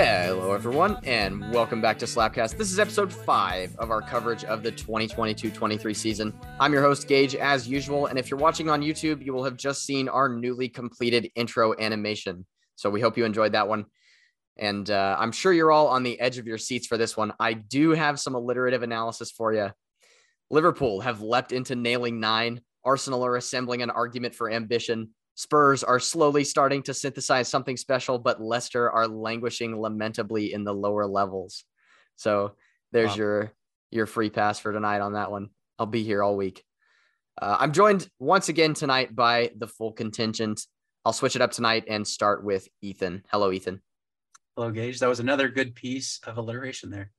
Hello, everyone, and welcome back to Slapcast. This is episode five of our coverage of the 2022 23 season. I'm your host, Gage, as usual. And if you're watching on YouTube, you will have just seen our newly completed intro animation. So we hope you enjoyed that one. And uh, I'm sure you're all on the edge of your seats for this one. I do have some alliterative analysis for you. Liverpool have leapt into nailing nine. Arsenal are assembling an argument for ambition. Spurs are slowly starting to synthesize something special, but Leicester are languishing lamentably in the lower levels. So there's wow. your your free pass for tonight on that one. I'll be here all week. Uh, I'm joined once again tonight by the full contingent. I'll switch it up tonight and start with Ethan. Hello, Ethan. Hello, Gage. That was another good piece of alliteration there.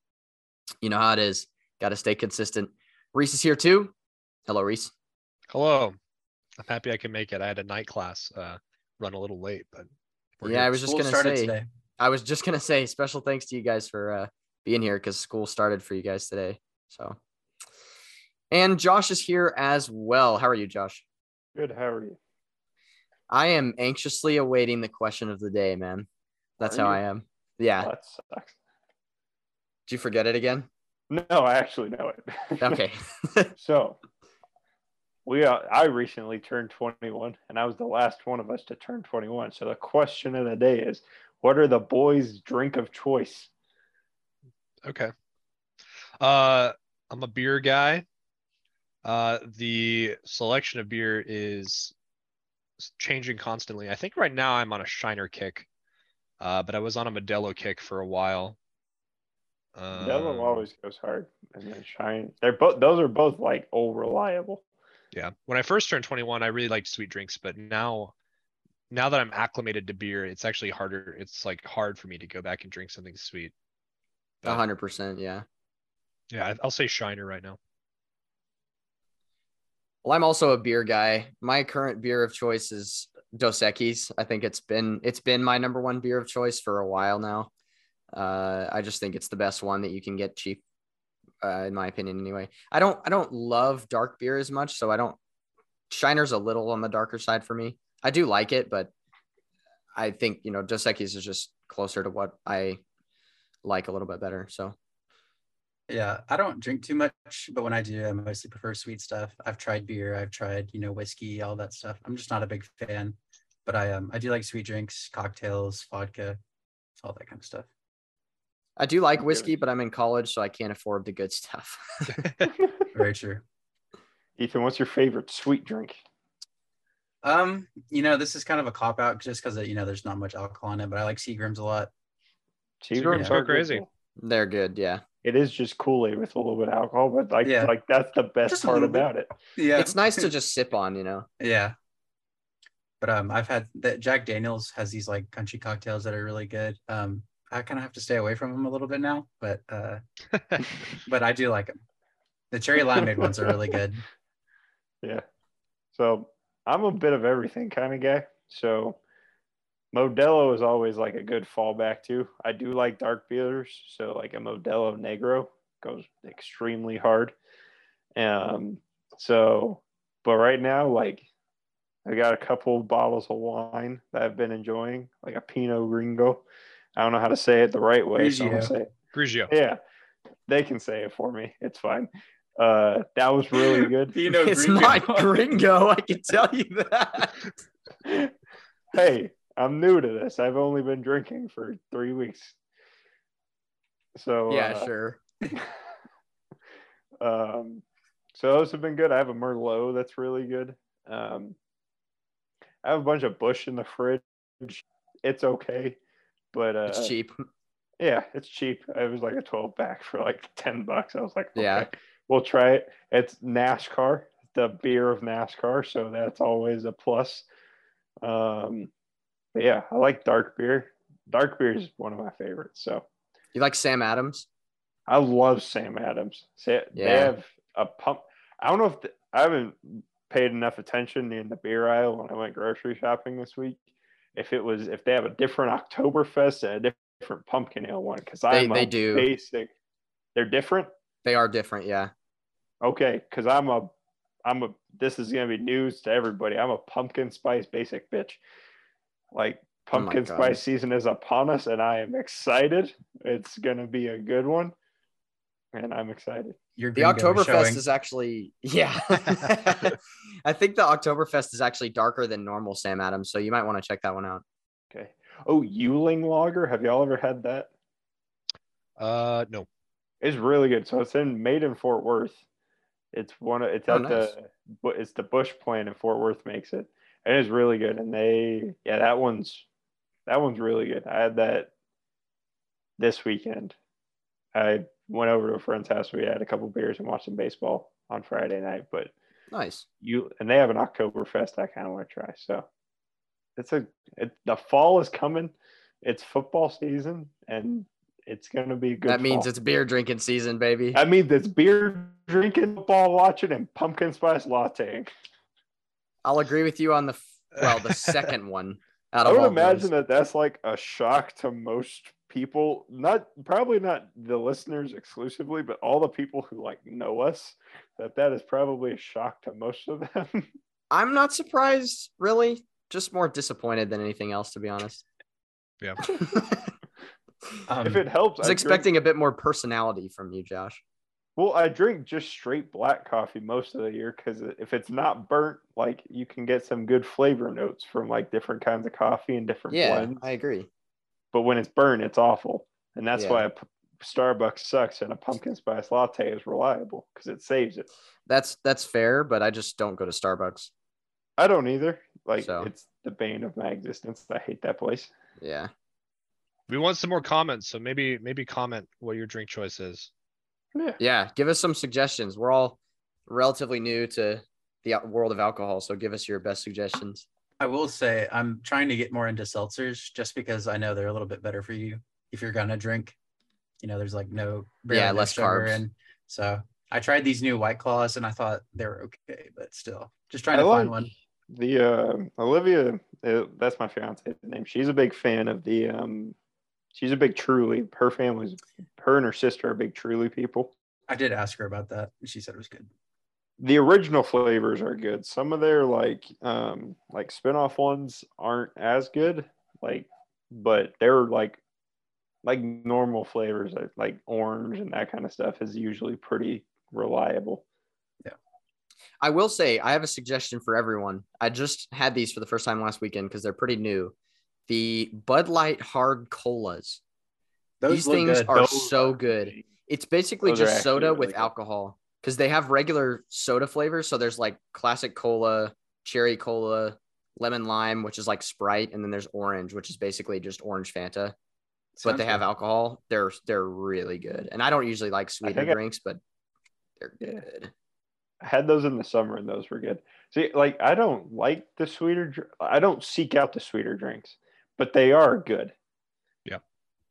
You know how it is. Got to stay consistent. Reese is here too. Hello, Reese. Hello. I'm happy I can make it. I had a night class, uh, run a little late, but yeah, here. I was just school gonna say. Today. I was just gonna say special thanks to you guys for uh, being here because school started for you guys today. So, and Josh is here as well. How are you, Josh? Good. How are you? I am anxiously awaiting the question of the day, man. That's how? I am. Yeah. that sucks. Did you forget it again? No, I actually know it. okay. so we uh, I recently turned 21 and I was the last one of us to turn 21. So the question of the day is what are the boys' drink of choice? Okay. Uh I'm a beer guy. Uh the selection of beer is changing constantly. I think right now I'm on a Shiner kick. Uh but I was on a Modelo kick for a while. Modelo um, always goes hard and then Shine. They're both those are both like all reliable. Yeah. When I first turned 21, I really liked sweet drinks, but now now that I'm acclimated to beer, it's actually harder. It's like hard for me to go back and drink something sweet. A hundred percent, yeah. Yeah, I'll say Shiner right now. Well, I'm also a beer guy. My current beer of choice is Dos Equis. I think it's been it's been my number one beer of choice for a while now. Uh, I just think it's the best one that you can get cheap uh, in my opinion. Anyway, I don't I don't love dark beer as much, so I don't. Shiner's a little on the darker side for me. I do like it, but I think you know Dos Equis is just closer to what I like a little bit better. So. Yeah, I don't drink too much, but when I do, I mostly prefer sweet stuff. I've tried beer, I've tried, you know, whiskey, all that stuff. I'm just not a big fan, but I um I do like sweet drinks, cocktails, vodka, all that kind of stuff. I do like whiskey, but I'm in college, so I can't afford the good stuff. Very true. Ethan, what's your favorite sweet drink? Um, you know, this is kind of a cop out just because you know there's not much alcohol in it, but I like Seagrams a lot. Seagrams are crazy. They're good, yeah. It is just Kool-Aid with a little bit of alcohol, but like yeah. like that's the best just part about it. Yeah. It's nice to just sip on, you know. Yeah. But um I've had that Jack Daniels has these like country cocktails that are really good. Um I kind of have to stay away from them a little bit now, but uh, but I do like them. The cherry limeade ones are really good. Yeah. So I'm a bit of everything kind of guy. So Modelo is always like a good fallback too. I do like dark beers, so like a Modelo Negro goes extremely hard. Um, so, but right now, like I got a couple bottles of wine that I've been enjoying, like a Pinot Gringo. I don't know how to say it the right way. Grigio. So Grigio. Yeah, they can say it for me. It's fine. Uh, that was really good. you know, it's gringo. not gringo. I can tell you that. hey, I'm new to this. I've only been drinking for three weeks. So yeah, uh, sure. um, so those have been good. I have a Merlot that's really good. Um, I have a bunch of Busch in the fridge. It's okay. But uh, it's cheap. Yeah, it's cheap. It was like a 12 pack for like 10 bucks. I was like, okay, yeah, we'll try it. It's NASCAR, the beer of NASCAR. So that's always a plus. Um, yeah, I like dark beer. Dark beer is one of my favorites. So you like Sam Adams? I love Sam Adams. Say, yeah. They have a pump. I don't know if the, I haven't paid enough attention in the beer aisle when I went grocery shopping this week if it was if they have a different Oktoberfest and a different pumpkin ale one because I'm they, they do basic. They're different. They are different, yeah. Okay, because I'm a I'm a this is gonna be news to everybody. I'm a pumpkin spice basic bitch. Like oh Pumpkin God. spice season is upon us, and I am excited. It's gonna be a good one, and I'm excited. Your The gringo Oktoberfest is actually yeah. I think the Oktoberfest is actually darker than normal, Sam Adams. So you might want to check that one out. Okay. Oh, Yuengling Lager. Have y'all ever had that? Uh, no. It's really good. So it's in made in Fort Worth. It's one of it's Oh, at nice. the it's the Busch plant in Fort Worth makes it. And it's really good. And they yeah, that one's that one's really good. I had that this weekend. I went over to a friend's house. We had a couple beers and watched some baseball on Friday night. But Nice. you and they have an Oktoberfest I kind of want to try. So it's a it, the fall is coming. It's football season and it's gonna be good. that means fall. it's beer drinking season, baby. I mean, it's beer drinking, football watching, and pumpkin spice latte. I'll agree with you on the well, the second one. Out I of would imagine those. that that's like a shock to most people. Not probably not the listeners exclusively, but all the people who like know us. That that is probably a shock to most of them. I'm not surprised, really. Just more disappointed than anything else, to be honest. Yeah. Um, if it helps, I was I expecting Drink, a bit more personality from you, Josh. well, I drink just straight black coffee most of the year because if it's not burnt, like you can get some good flavor notes from like different kinds of coffee and different ones. Yeah, blends. I agree. But when it's burnt, it's awful, and that's Yeah. why a p- Starbucks sucks and a pumpkin spice latte is reliable because it saves it. That's that's fair, but I just don't go to Starbucks. I don't either. Like So. it's the bane of my existence. I hate that place. Yeah. We want some more comments, so maybe maybe comment what your drink choice is. Yeah. Yeah. Give us some suggestions. We're all relatively new to the world of alcohol, so give us your best suggestions. I will say I'm trying to get more into seltzers just because I know they're a little bit better for you if you're gonna drink. You know, there's like no Yeah, less sugar carbs. And so I tried these new white claws and I thought they were okay, but still just trying I to like find one. the uh, Olivia. Uh, that's my fiance's name. She's a big fan of the. Um, she's a big Truly. Her family's her and her sister are big Truly people. I did ask her about that. and She said it was good. The original flavors are good. Some of their like um like spin-off ones aren't as good. Like but they're like like normal flavors like- like orange and that kind of stuff is usually pretty reliable. Yeah. I will say I have a suggestion for everyone. I just had these for the first time last weekend because they're pretty new. The Bud Light hard colas. Those These things good. are Those so good. It's basically Those just actually soda really with good. alcohol because they have regular soda flavors. So there's like classic cola, cherry cola, lemon lime, which is like Sprite, and then there's orange, which is basically just orange Fanta. but Sounds they have alcohol. They're they're really good. And I don't usually like sweeter think I- drinks, but they're good. I had those in the summer and those were good. See, like I don't like the sweeter. I don't seek out the sweeter drinks, but they are good.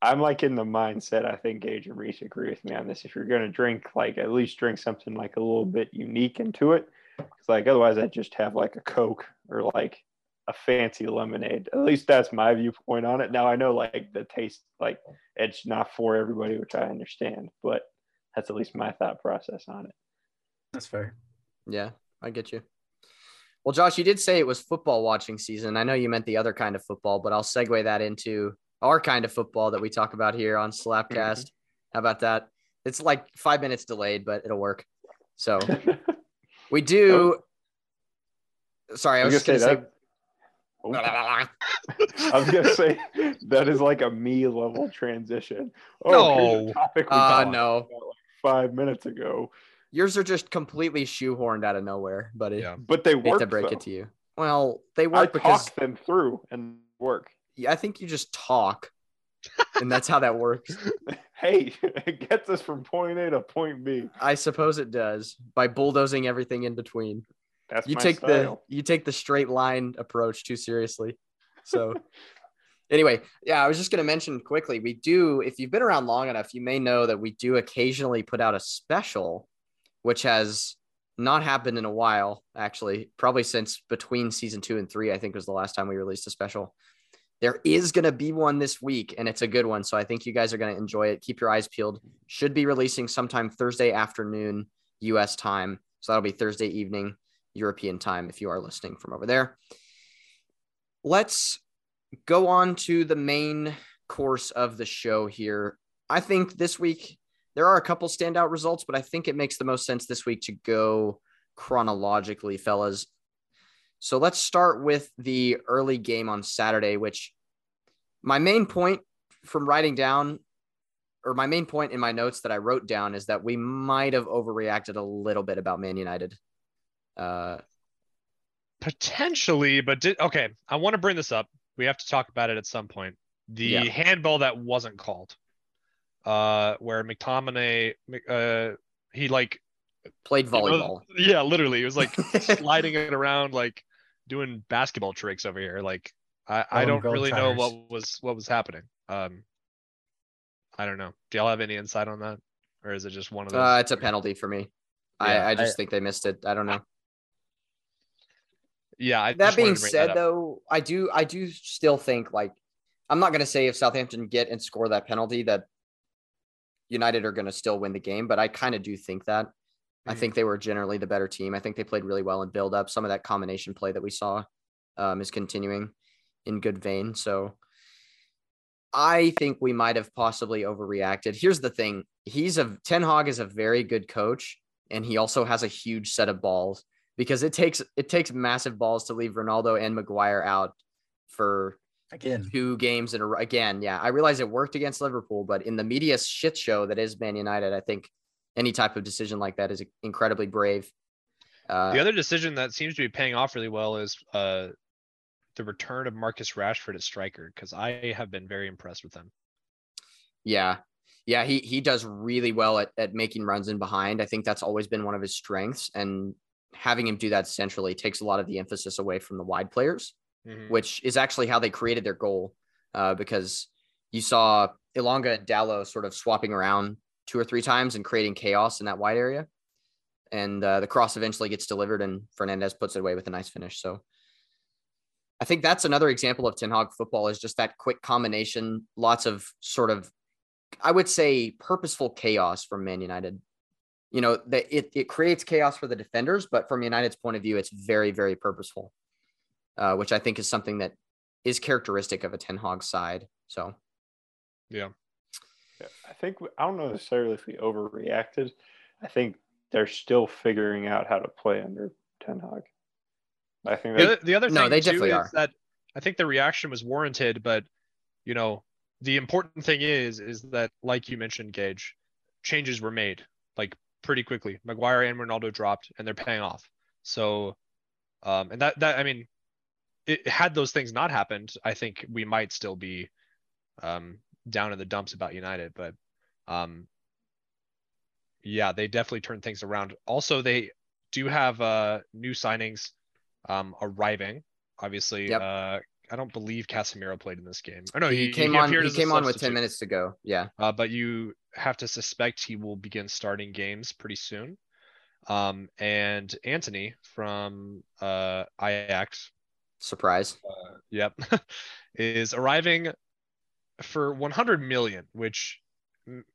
Yep. I'm like in the mindset. I think Gage and Reese agree with me on this. If you're gonna drink, like at least drink something like a little bit unique into it. 'Cause, like otherwise, I just have like a Coke or like a fancy lemonade. At least that's my viewpoint on it. Now I know like the taste, like it's not for everybody, which I understand, but that's at least my thought process on it. That's fair. Yeah, I get you. Well, Josh, you did say it was football watching season. I know you meant the other kind of football, but I'll segue that into our kind of football that we talk about here on Slapcast. How about that? It's like five minutes delayed, but it'll work. So we do. Sorry, I was, just gonna say. that. Oh, I was gonna say that is like a me level transition. Oh, No. topic we Uh, no, like five minutes ago, yours are just completely shoehorned out of nowhere, buddy. Yeah. but they work. to break though. it to you. Well, they I work because talked them through and work. I think you just talk, and that's how that works. Hey, it gets us from point A to point B. I suppose it does by bulldozing everything in between. That's you take style. the you take the straight line approach too seriously. So anyway, yeah, I was just gonna mention quickly. We do, if you've been around long enough, you may know that we do occasionally put out a special, which has not happened in a while, actually, probably since between season two and three, I think was the last time we released a special. There is going to be one this week, and it's a good one. So I think you guys are going to enjoy it. Keep your eyes peeled. Should be releasing sometime Thursday afternoon, US time. So that'll be Thursday evening, European time, if you are listening from over there. Let's go on to the main course of the show here. I think this week there are a couple standout results, but I think it makes the most sense this week to go chronologically, fellas. So let's start with the early game on Saturday, which my main point from writing down, or my main point in my notes that I wrote down is that we might have overreacted a little bit about Man United. Uh, Potentially, but did okay. I want to bring this up. We have to talk about it at some point. The Yeah. handball that wasn't called, uh, where McTominay, uh, he like played volleyball. yeah, literally, it was like sliding it around, like doing basketball tricks over here. Like I, I don't gold really know what was what was happening. Um, I don't know. Do y'all have any insight on that, or is it just one of those? Uh, it's a penalty for me. Yeah, I, I just I- think they missed it. I don't know. yeah. I that being said up. though i do i do still think like i'm not going to say if southampton get and score that penalty that united are going to still win the game but i kind of do think that i Mhm. think they were generally the better team. I think they played really well in build up some of that combination play that we saw um, is continuing in good vein. So i think we might have possibly overreacted. Here's the thing. He's a Ten Hag is a very good coach and he also has a huge set of balls because it takes it takes massive balls to leave Ronaldo and Maguire out for Again, two games in a row. Again, yeah, I realize it worked against Liverpool, but in the media shit show that is Man United, I think any type of decision like that is incredibly brave. Uh, The other decision that seems to be paying off really well is uh the return of Marcus Rashford at striker because I have been very impressed with him. Yeah. Yeah, he he does really well at, at making runs in behind. I think that's always been one of his strengths. And having him do that centrally takes a lot of the emphasis away from the wide players. Mhm. which is actually how they created their goal. Uh, because you saw Elanga and Dalot sort of swapping around two or three times and creating chaos in that wide area. And uh, the cross eventually gets delivered, and Fernandes puts it away with a nice finish. So I think that's another example of Ten Hag football is just that quick combination, lots of sort of, I would say, purposeful chaos from Man United. You know, that it, it creates chaos for the defenders, but from United's point of view, it's very, very purposeful uh, which I think is something that is characteristic of a Ten Hag side. So Yeah, I think I don't know necessarily if we overreacted. I think they're still figuring out how to play under Ten Hag. I think The other, the other No, thing they too definitely is are. that I think the reaction was warranted, but you know, the important thing is is that like you mentioned, Gage, changes were made like pretty quickly. Maguire and Ronaldo dropped and they're paying off. So um and that that I mean it had those things not happened, I think we might still be um down in the dumps about United, but um yeah, they definitely turned things around. Also, they do have uh new signings um arriving. Obviously, Yep. uh I don't believe Casemiro played in this game. Oh no, he, came on. appeared He came on with ten minutes to go. Yeah, Uh, but you have to suspect he will begin starting games pretty soon. Um, and Antony from uh, Ajax, surprise. uh, yep, is arriving for 100 million, which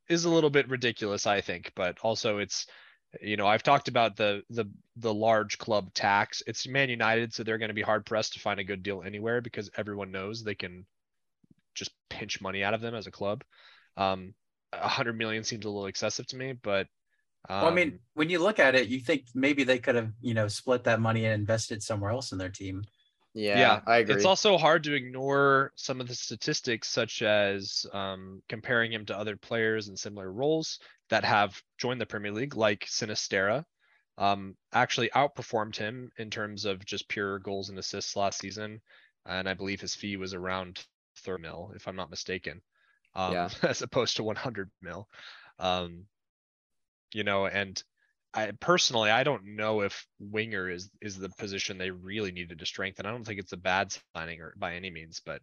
is a little bit ridiculous, I think. But also, it's you know I've talked about the the the large club tax. It's Man United, so they're going to be hard pressed to find a good deal anywhere because everyone knows they can just pinch money out of them as a club. Um, 100 million seems a little excessive to me, but um, well, I mean, when you look at it, you think maybe they could have, you know, split that money and invested somewhere else in their team. Yeah, I agree. It's also hard to ignore some of the statistics, such as um, comparing him to other players in similar roles that have joined the Premier League, like Sinisterra. Um, actually outperformed him in terms of just pure goals and assists last season, and I believe his fee was around 30 mil, if I'm not mistaken, um, Yeah. as opposed to 100 mil. Um, you know, and I personally I don't know if winger is is the position they really needed to strengthen. I don't think it's a bad signing or by any means, but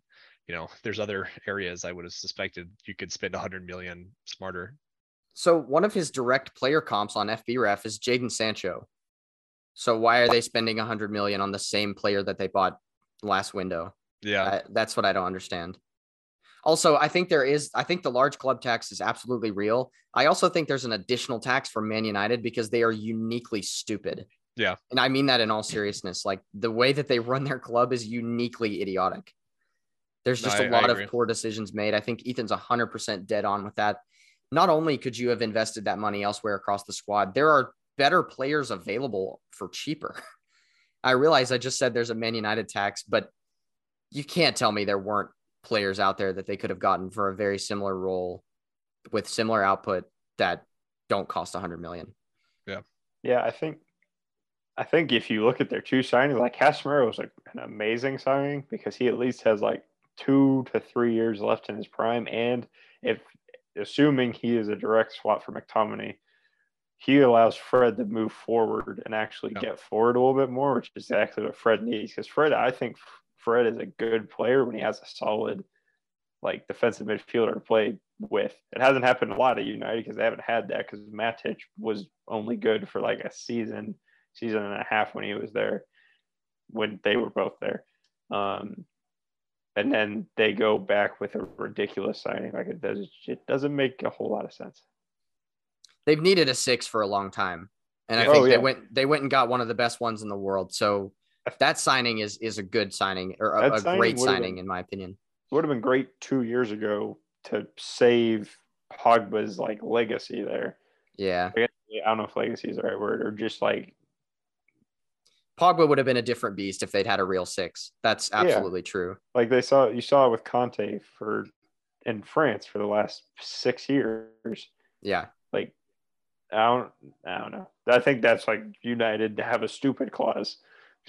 you know, there's other areas I would have suspected you could spend 100 million smarter. so one of his direct player comps on FBref is Jadon Sancho. So why are they spending hundred million on the same player that they bought last window? Yeah. I- that's what I don't understand. Also, I think there is, I think the large club tax is absolutely real. I also think there's an additional tax for Man United because they are uniquely stupid. Yeah. And I mean that in all seriousness. Like the way that they run their club is uniquely idiotic. There's No, just I- a I lot of poor decisions made. I think Ethan's 100% dead on with that. Not only could you have invested that money elsewhere across the squad, there are better players available for cheaper. I realize I just said there's a Man United tax, but you can't tell me there weren't players out there that they could have gotten for a very similar role with similar output that don't cost 100 million. Yeah, Yeah, I think I think if you look at their two signings, like Casemiro was like an amazing signing because he at least has like two to three years left in his prime, and if assuming he is a direct swap for McTominay, he allows Fred to move forward and actually Yeah. get forward a little bit more, which is exactly what Fred needs. Because Fred, I think Fred is a good player when he has a solid like defensive midfielder to play with. It hasn't happened a lot at United because they haven't had that because Matic was only good for like a season, season and a half when he was there, when they were both there. Um, and then they go back with a ridiculous signing. Like it does, it doesn't make a whole lot of sense. They've needed a six for a long time. And I Yeah. think Oh, they went they went and got one of the best ones in the world. So that signing is is a good signing or a, a signing great signing been- in my opinion. It would have been great two years ago to save Pogba's like legacy there. Yeah. I don't know if legacy is the right word, or just like Pogba would have been a different beast if they'd had a real six. That's Yeah. absolutely true. like they saw you saw it with Kanté for in France for the last six years. Yeah. Like I don't I don't know. I think that's like United to have a stupid clause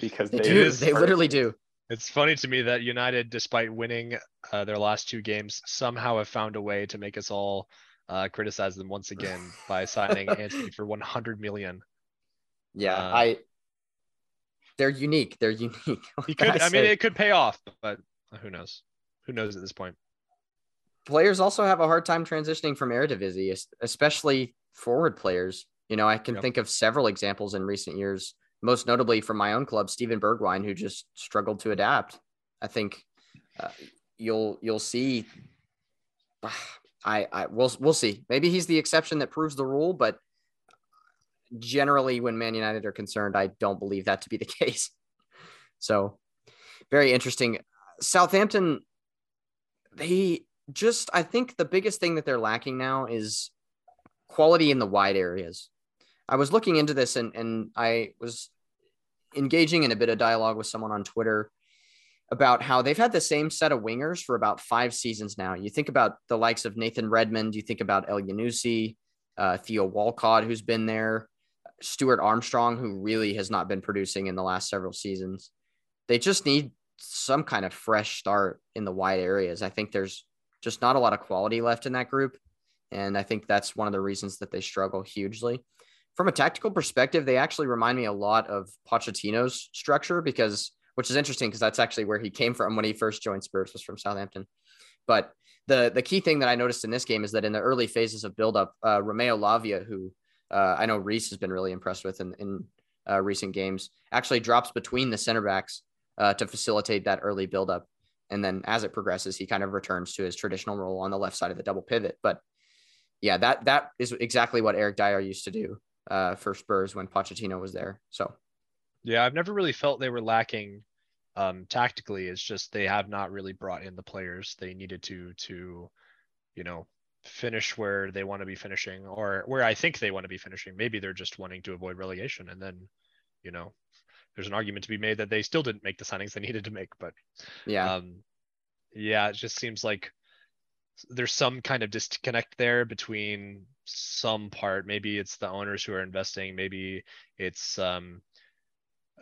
because They they do. is They literally do. It's funny to me that United, despite winning uh, their last two games, somehow have found a way to make us all uh, criticize them once again by signing Antony for 100 million. Yeah. Uh, I they're unique. They're unique. What could, I, mean, it could pay off, but who knows? Who knows at this point? players also have a hard time transitioning from Eredivisie, es- especially forward players. You know, I can Yep. think of several examples in recent years, most notably from my own club, Steven Bergwijn, who just struggled to adapt. I think uh, you'll you'll see. I I we'll we'll see. Maybe he's the exception that proves the rule, but generally, when Man United are concerned, I don't believe that to be the case. So, very interesting. Southampton, they just I think the biggest thing that they're lacking now is quality in the wide areas. I was looking into this and and I was engaging in a bit of dialogue with someone on Twitter about how they've had the same set of wingers for about five seasons now. You think about the likes of Nathan Redmond, you think about Elyounoussi, uh, Theo Walcott, who's been there, Stuart Armstrong, who really has not been producing in the last several seasons. They just need some kind of fresh start in the wide areas. I think there's just not a lot of quality left in that group. And I think that's one of the reasons that they struggle hugely. From a tactical perspective, they actually remind me a lot of Pochettino's structure because, which is interesting because that's actually where he came from when he first joined Spurs was from Southampton. But the the key thing that I noticed in this game is that in the early phases of buildup, uh, Romeo Lavia, who uh, I know Reese has been really impressed with in, in uh, recent games, actually drops between the center backs uh, to facilitate that early buildup. And then as it progresses, he kind of returns to his traditional role on the left side of the double pivot. But yeah, that that is exactly what Eric Dier used to do uh, for Spurs when Pochettino was there. So Yeah, I've never really felt they were lacking um, tactically. It's just they have not really brought in the players they needed to to, you know, finish where they want to be finishing or where I think they want to be finishing. Maybe they're just wanting to avoid relegation, and then, you know, there's an argument to be made that they still didn't make the signings they needed to make. But yeah, um, yeah, it just seems like there's some kind of disconnect there between some part. Maybe it's the owners who are investing. Maybe it's um,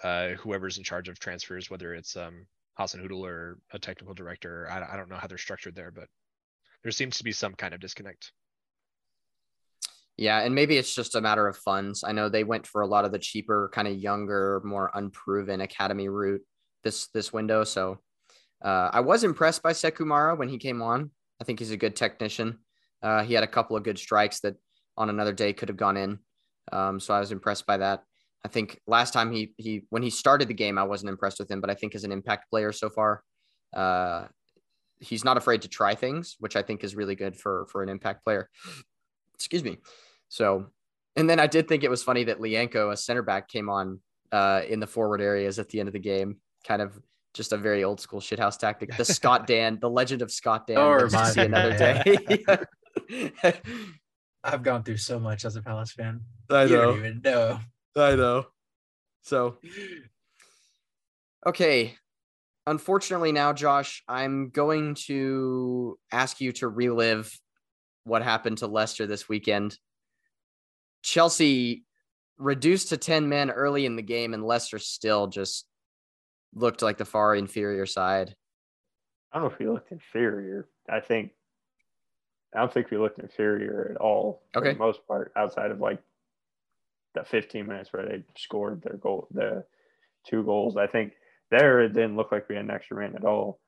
uh, whoever's in charge of transfers, whether it's um, Hassan Hoodle or a technical director. I, I don't know how they're structured there, but there seems to be some kind of disconnect. yeah, and maybe it's just a matter of funds. I know they went for a lot of the cheaper, kind of younger, more unproven academy route this this window. So uh, I was impressed by Sekou Mara when he came on. I think he's a good technician. Uh, he had a couple of good strikes that on another day could have gone in. Um, so I was impressed by that. I think last time he he when he started the game, I wasn't impressed with him, but I think as an impact player so far, uh, he's not afraid to try things, which I think is really good for for an impact player. Excuse me. So, and then I did think it was funny that Lyanco, a center back, came on uh, in the forward areas at the end of the game, kind of just a very old school shithouse tactic. The Scott Dan, the legend of Scott Dann. Oh, lives to remind see another day. I've gone through so much as a Palace fan. I you don't even know. I know. So, okay. Unfortunately, now, Josh, I'm going to ask you to relive what happened to Leicester this weekend. Chelsea reduced to 10 men early in the game, and Leicester still just looked like the far inferior side. I don't know if we looked inferior. I think I don't think we looked inferior at all for Okay. the most part, outside of like the 15 minutes where they scored their goal, the two goals. I think there it didn't look like we had an extra man at all.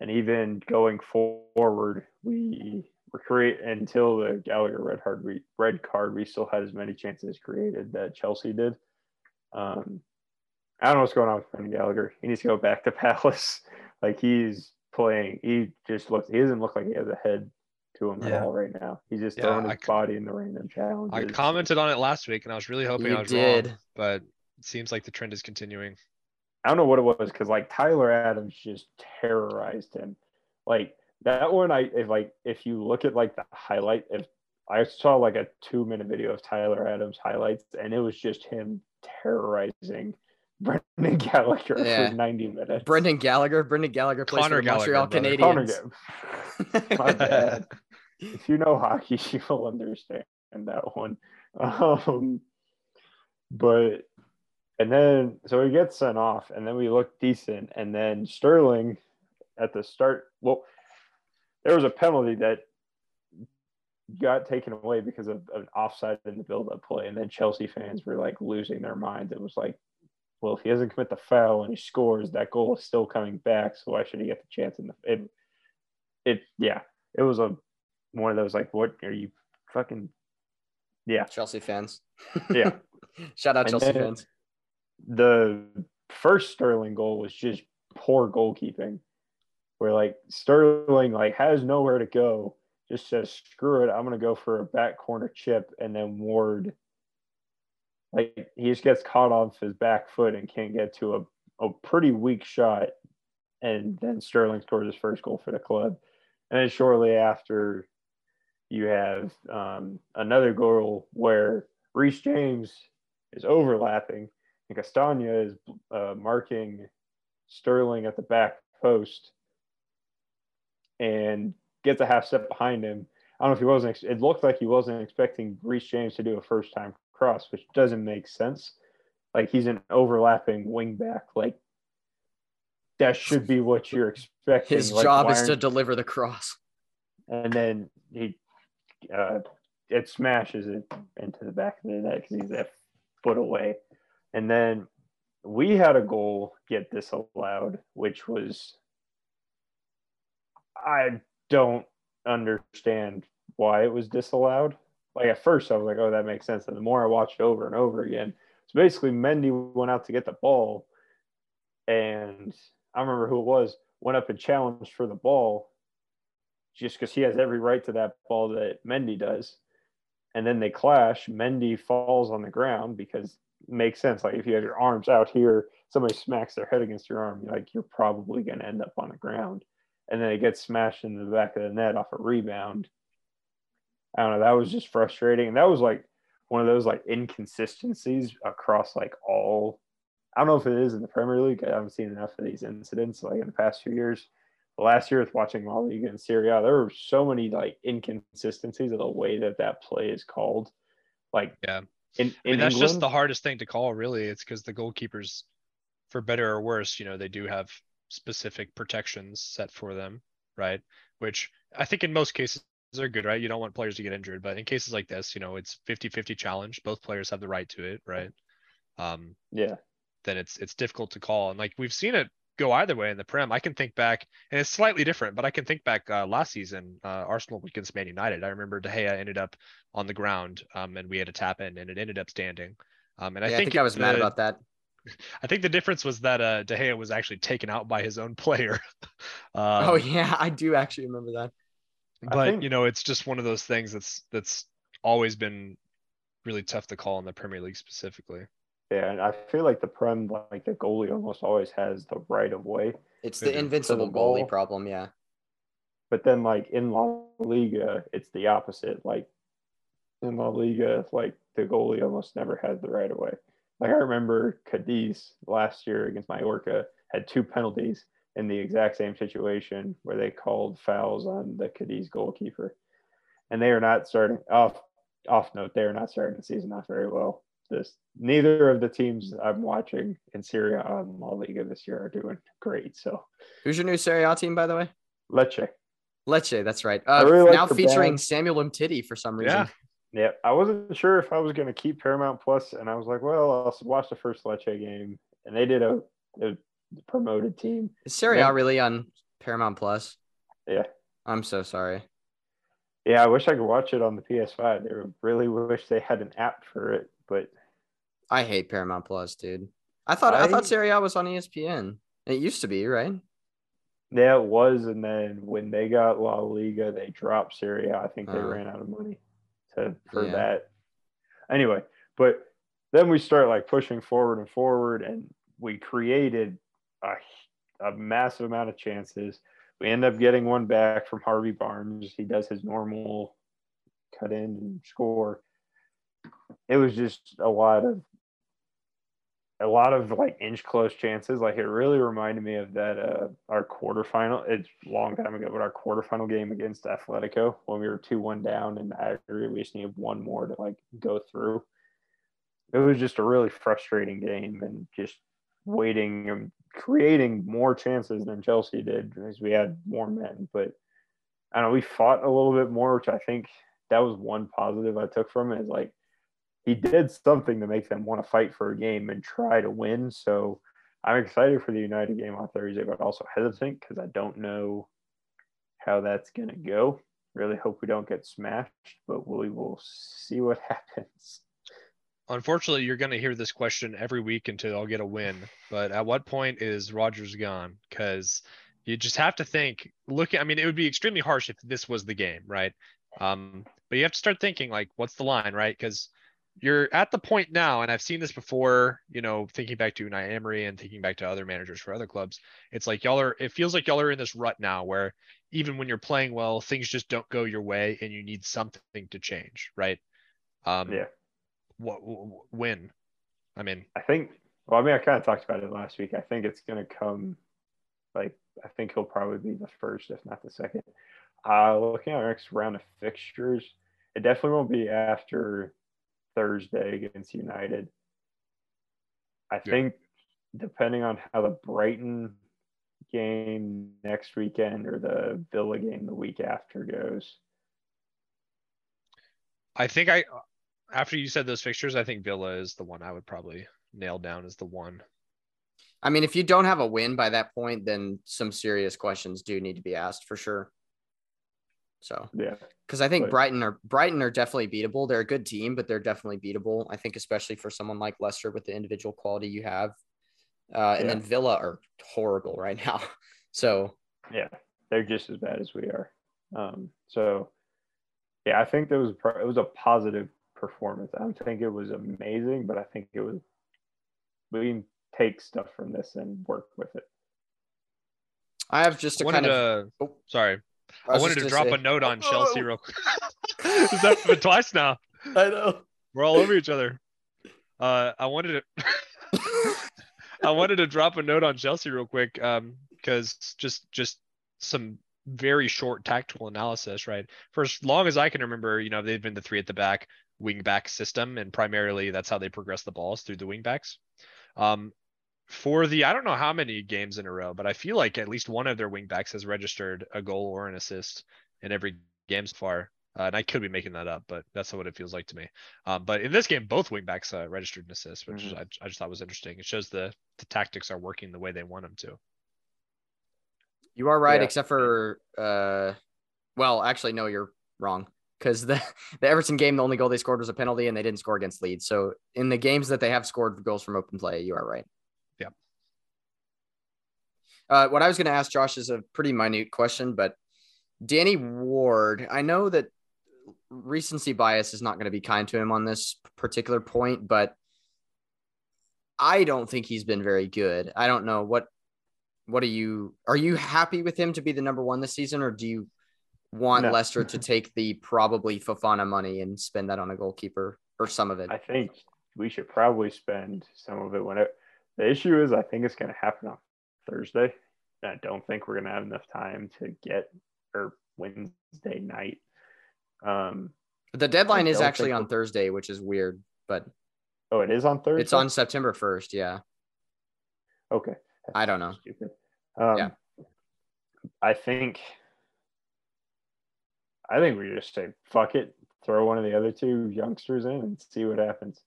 And even going forward, we were create until the Gallagher red card, we red card, we still had as many chances created that Chelsea did. Um, I don't know what's going on with Brendan Gallagher. He needs to go back to Palace. Like he's playing, he just looks. He doesn't look like he has a head to him at Yeah. all right now. He's just Yeah, throwing I his c- body in the ring and challenges. I commented on it last week and I was really hoping You I was did. wrong, but it seems like the trend is continuing. I don't know what it was because like Tyler Adams just terrorized him. Like that one, I if like if you look at like the highlight, if I saw like a two minute video of Tyler Adams highlights, and it was just him terrorizing Brendan Gallagher Yeah. for ninety minutes. Brendan Gallagher, Brendan Gallagher plays Connor for the Montreal Gallagher, brother. Connor Canadiens. Ga- My bad. if you know hockey, you will understand that one. Um, but and then so he gets sent off, and then we look decent, and then Sterling at the start. Well, there was a penalty that got taken away because of an offside in the build-up play, and then Chelsea fans were like losing their minds. It was like, well, if he doesn't commit the foul and he scores, that goal is still coming back. So why should he get the chance in the it? It yeah, it was a one of those like, what are you fucking? Yeah, Chelsea fans. yeah. Shout out And Chelsea fans. the first Sterling goal was just poor goalkeeping, where like Sterling like has nowhere to go, just says screw it, I'm gonna go for a back corner chip, and then Ward, like he just gets caught off his back foot and can't get to a, a pretty weak shot, and then Sterling scores his first goal for the club, and then shortly after, you have um, another goal where Reece James is overlapping and Castagna is uh, marking Sterling at the back post and gets a half step behind him. I don't know if he wasn't, ex- it looked like he wasn't expecting Reece James to do a first time cross, which doesn't make sense. Like he's an overlapping wing back. Like that should be what you're expecting. His Like, job is to deliver the cross. and then he uh, it smashes it into the back of the net because he's a foot away. And then we had a goal get disallowed, which was I don't understand why it was disallowed. Like at first I was like, oh, that makes sense. And the more I watched over and over again, so basically Mendy went out to get the ball, and I remember who it was went up and challenged for the ball just because he has every right to that ball that Mendy does. And then they clash. Mendy falls on the ground because it makes sense. Like if you have your arms out here, somebody smacks their head against your arm, you're like you're probably going to end up on the ground. And then it gets smashed into the back of the net off a rebound. I don't know. That was just frustrating. And that was like one of those like inconsistencies across like all. I don't know if it is in the Premier League. I haven't seen enough of these incidents like in the past few years last year with watching La Liga and Serie A, there were so many like inconsistencies of the way that that play is called. Like, Yeah. in, in I mean, that's England, just the hardest thing to call, really. It's because the goalkeepers, for better or worse, you know, they do have specific protections set for them, right? Which I think in most cases are good, right? You don't want players to get injured, but in cases like this, you know, it's 50-50 challenge. Both players have the right to it, right? Um, yeah, then it's it's difficult to call. And like we've seen it go either way in the Prem. I can think back, and it's slightly different, but I can think back uh, last season, uh, Arsenal against Man United. I remember De Gea ended up on the ground, um, and we had a tap in, and it ended up standing. Um, and I Yeah, I think think I was mad the- about that. I think the difference was that uh, De Gea was actually taken out by his own player. um, oh yeah, I do actually remember that. But think- you know, it's just one of those things that's that's always been really tough to call in the Premier League specifically. Yeah, and I feel like the prem, like the goalie, almost always has the right of way. It's the invincible the goalie problem. Yeah. But then, like in La Liga, it's the opposite. Like in La Liga, like the goalie almost never has the right of way. Like I remember Cadiz last year against Mallorca had two penalties in the exact same situation where they called fouls on the Cadiz goalkeeper, and they are not starting off. Off note, they are not starting the season off very well. This neither of the teams I'm watching in Serie A on La Liga this year are doing great. So Who's your new Serie A team, by the way? Lecce. Lecce. That's right. I Uh, really like now the featuring band. Samuel Umtiti for some reason. Yeah. Yeah, I wasn't sure if I was going to keep Paramount Plus, and I was like, well, I'll watch the first Lecce game, and they did a, a promoted team. Is Serie A Yeah. really on Paramount Plus? Yeah, I'm so sorry. yeah. I wish I could watch it on the PS5. I really wish they had an app for it, but I hate Paramount Plus, dude. I thought I, I- thought Serie A was on ESPN. It used to be, right? yeah, it was. And then when they got La Liga, they dropped Serie A. I think they Oh. ran out of money to for Yeah. that. Anyway, but then we start like pushing forward and forward, and we created a, a massive amount of chances. We end up getting one back from Harvey Barnes. He does his normal cut in and score. It was just a lot of a lot of like inch close chances. Like it really reminded me of that uh our quarterfinal. It's a long time ago, but our quarterfinal game against Atletico when we were two one down and aggregate, we just needed one more to like go through. It was just a really frustrating game and just waiting and creating more chances than Chelsea did because we had more men. But I don't know, we fought a little bit more, which I think that was one positive I took from it. Is like he did something to make them want to fight for a game and try to win. So I'm excited for the United game on Thursday, but also hesitant because I don't know how that's going to go. Really hope we don't get smashed, but we will see what happens. Unfortunately, you're going to hear this question every week until I'll get a win. But at what point is Rodgers gone? Because you just have to think. Look, I mean, it would be extremely harsh if this was the game, right? Um, but you have to start thinking like, what's the line, right? Because you're at the point now, and I've seen this before. You know, thinking back to Unai Emery and thinking back to other managers for other clubs, it's like y'all are. It feels like y'all are in this rut now, where even when you're playing well, things just don't go your way, and you need something to change, right? Um, Yeah. what w- win i mean I think, well, I mean, I kind of talked about it last week. I think it's going to come, like, I think he'll probably be the first, if not the second. Uh, looking at our next round of fixtures, it definitely won't be after Thursday against United. I Yeah. think, depending on how the Brighton game next weekend or the Villa game the week after goes. i think i after you said those fixtures i think villa is the one i would probably nail down as the one I mean, if you don't have a win by that point, then some serious questions do need to be asked for sure. So, Yeah. because I think But- Brighton are Brighton are definitely beatable. They're a good team, but they're definitely beatable. I think, especially for someone like Leicester with the individual quality you have, uh, and Yeah. then Villa are horrible right now. So, Yeah, they're just as bad as we are. Um, so, yeah, I think there was it was a positive performance. I don't think it was amazing, but I think it was we can take stuff from this and work with it. I have just I a wanted kind of. to oh, sorry I i, wanted to drop say- a note on Oh. chelsea real quick Is that been twice now I know. we're all over each other uh i wanted to I wanted to drop a note on Chelsea real quick, um, because just just some very short tactical analysis, right? For as long as I can remember, you know, they've been the three at the back wing back system, and primarily that's how they progress the balls through the wing backs. Um, for the I don't know how many games in a row, but I feel like at least one of their wingbacks has registered a goal or an assist in every game so far. Uh, and I could be making that up, but that's what it feels like to me. Um, but in this game, both wingbacks uh, registered an assist, which Mhm. I, I just thought was interesting. It shows the the tactics are working the way they want them to. You are right, Yeah. except for uh, well, actually, no, you're wrong. Because the the Everton game, the only goal they scored was a penalty, and they didn't score against Leeds. So in the games that they have scored goals from open play, you are right. Uh, what I was going to ask Josh is a pretty minute question, but Danny Ward, I know that recency bias is not going to be kind to him on this particular point, but I don't think he's been very good. I don't know what what are you are you happy with him to be the number one this season, or do you want No. Leicester to take the probably Fofana money and spend that on a goalkeeper or some of it? I think we should probably spend some of it when it. The issue is, I think it's going to happen on Thursday. I don't think we're going to have enough time to get or Wednesday night. Um, the deadline is actually on Thursday, which is weird, but oh, it is on Thursday. it's on September first. Yeah, Okay. I don't know. Stupid. Um, Yeah. I think. I think we just say fuck it, throw one of the other two youngsters in and see what happens.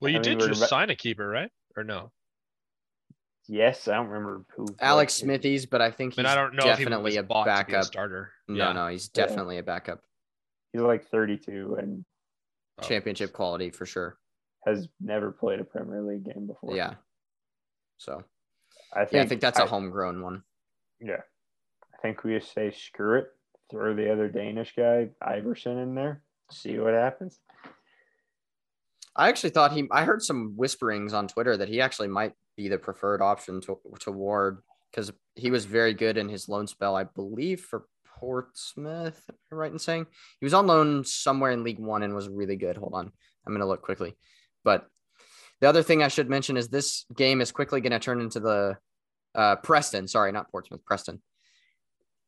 Well, you I mean, did just about- sign a keeper, right? Or no? Yes, I don't remember who. Alex what- Smithies, but I think I mean, he's I don't know if he definitely was a bought to be a backup. starter. No, Yeah. no, he's Yeah. definitely a backup. He's like 32 and Oh. Championship quality for sure. has never played a Premier League game before. Yeah. So I think, yeah, I think that's a homegrown one. Yeah, I think we just say screw it, throw the other Danish guy Iversen in there, see what happens. I actually thought he. I heard some whisperings on Twitter that he actually might be the preferred option to to Ward because he was very good in his loan spell, I believe, for Portsmouth. Right in saying he was on loan somewhere in League One and was really good? Hold on, I'm gonna look quickly. But the other thing I should mention is this game is quickly going to turn into the uh, Preston. Sorry, not Portsmouth, Preston.